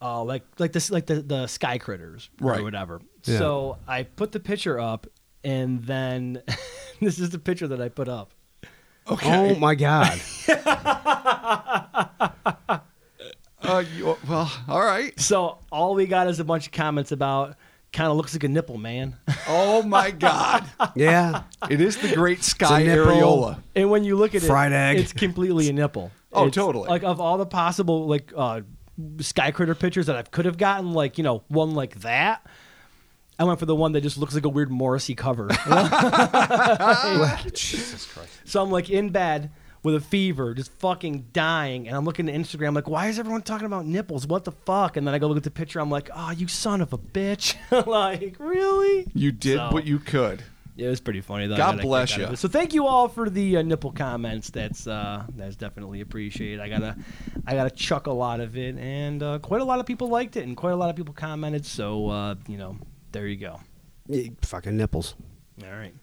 uh, like like this like the the sky critters Right. or whatever. Yeah. So I put the picture up, and then this is the picture that I put up. Okay. Oh my God. Uh, you, well, all right. So all we got is a bunch of comments about kind of looks like a nipple, man. Oh my God! Yeah. It is the great sky nipple. areola. And when you look at it, Fried it, egg. it's completely a nipple. Oh, It's- totally. Like of all the possible like uh, sky critter pictures that I could have gotten, like you know, one like that. I went for the one that just looks like a weird Morrissey cover. Jesus Christ. so I'm like in bed with a fever, just fucking dying, and I'm looking at Instagram like, why is everyone talking about nipples? What the fuck? And then I go look at the picture, I'm like, oh, you son of a bitch! like, really? You did So- what you could. Yeah, it was pretty funny though. God got a kick bless out of ya. it. So thank you all for the uh, nipple comments. That's uh, that's definitely appreciated. I gotta I gotta chuck a lot of it, and uh, quite a lot of people liked it, and quite a lot of people commented. So uh, you know, there you go. Yeah, Fucking nipples. All right.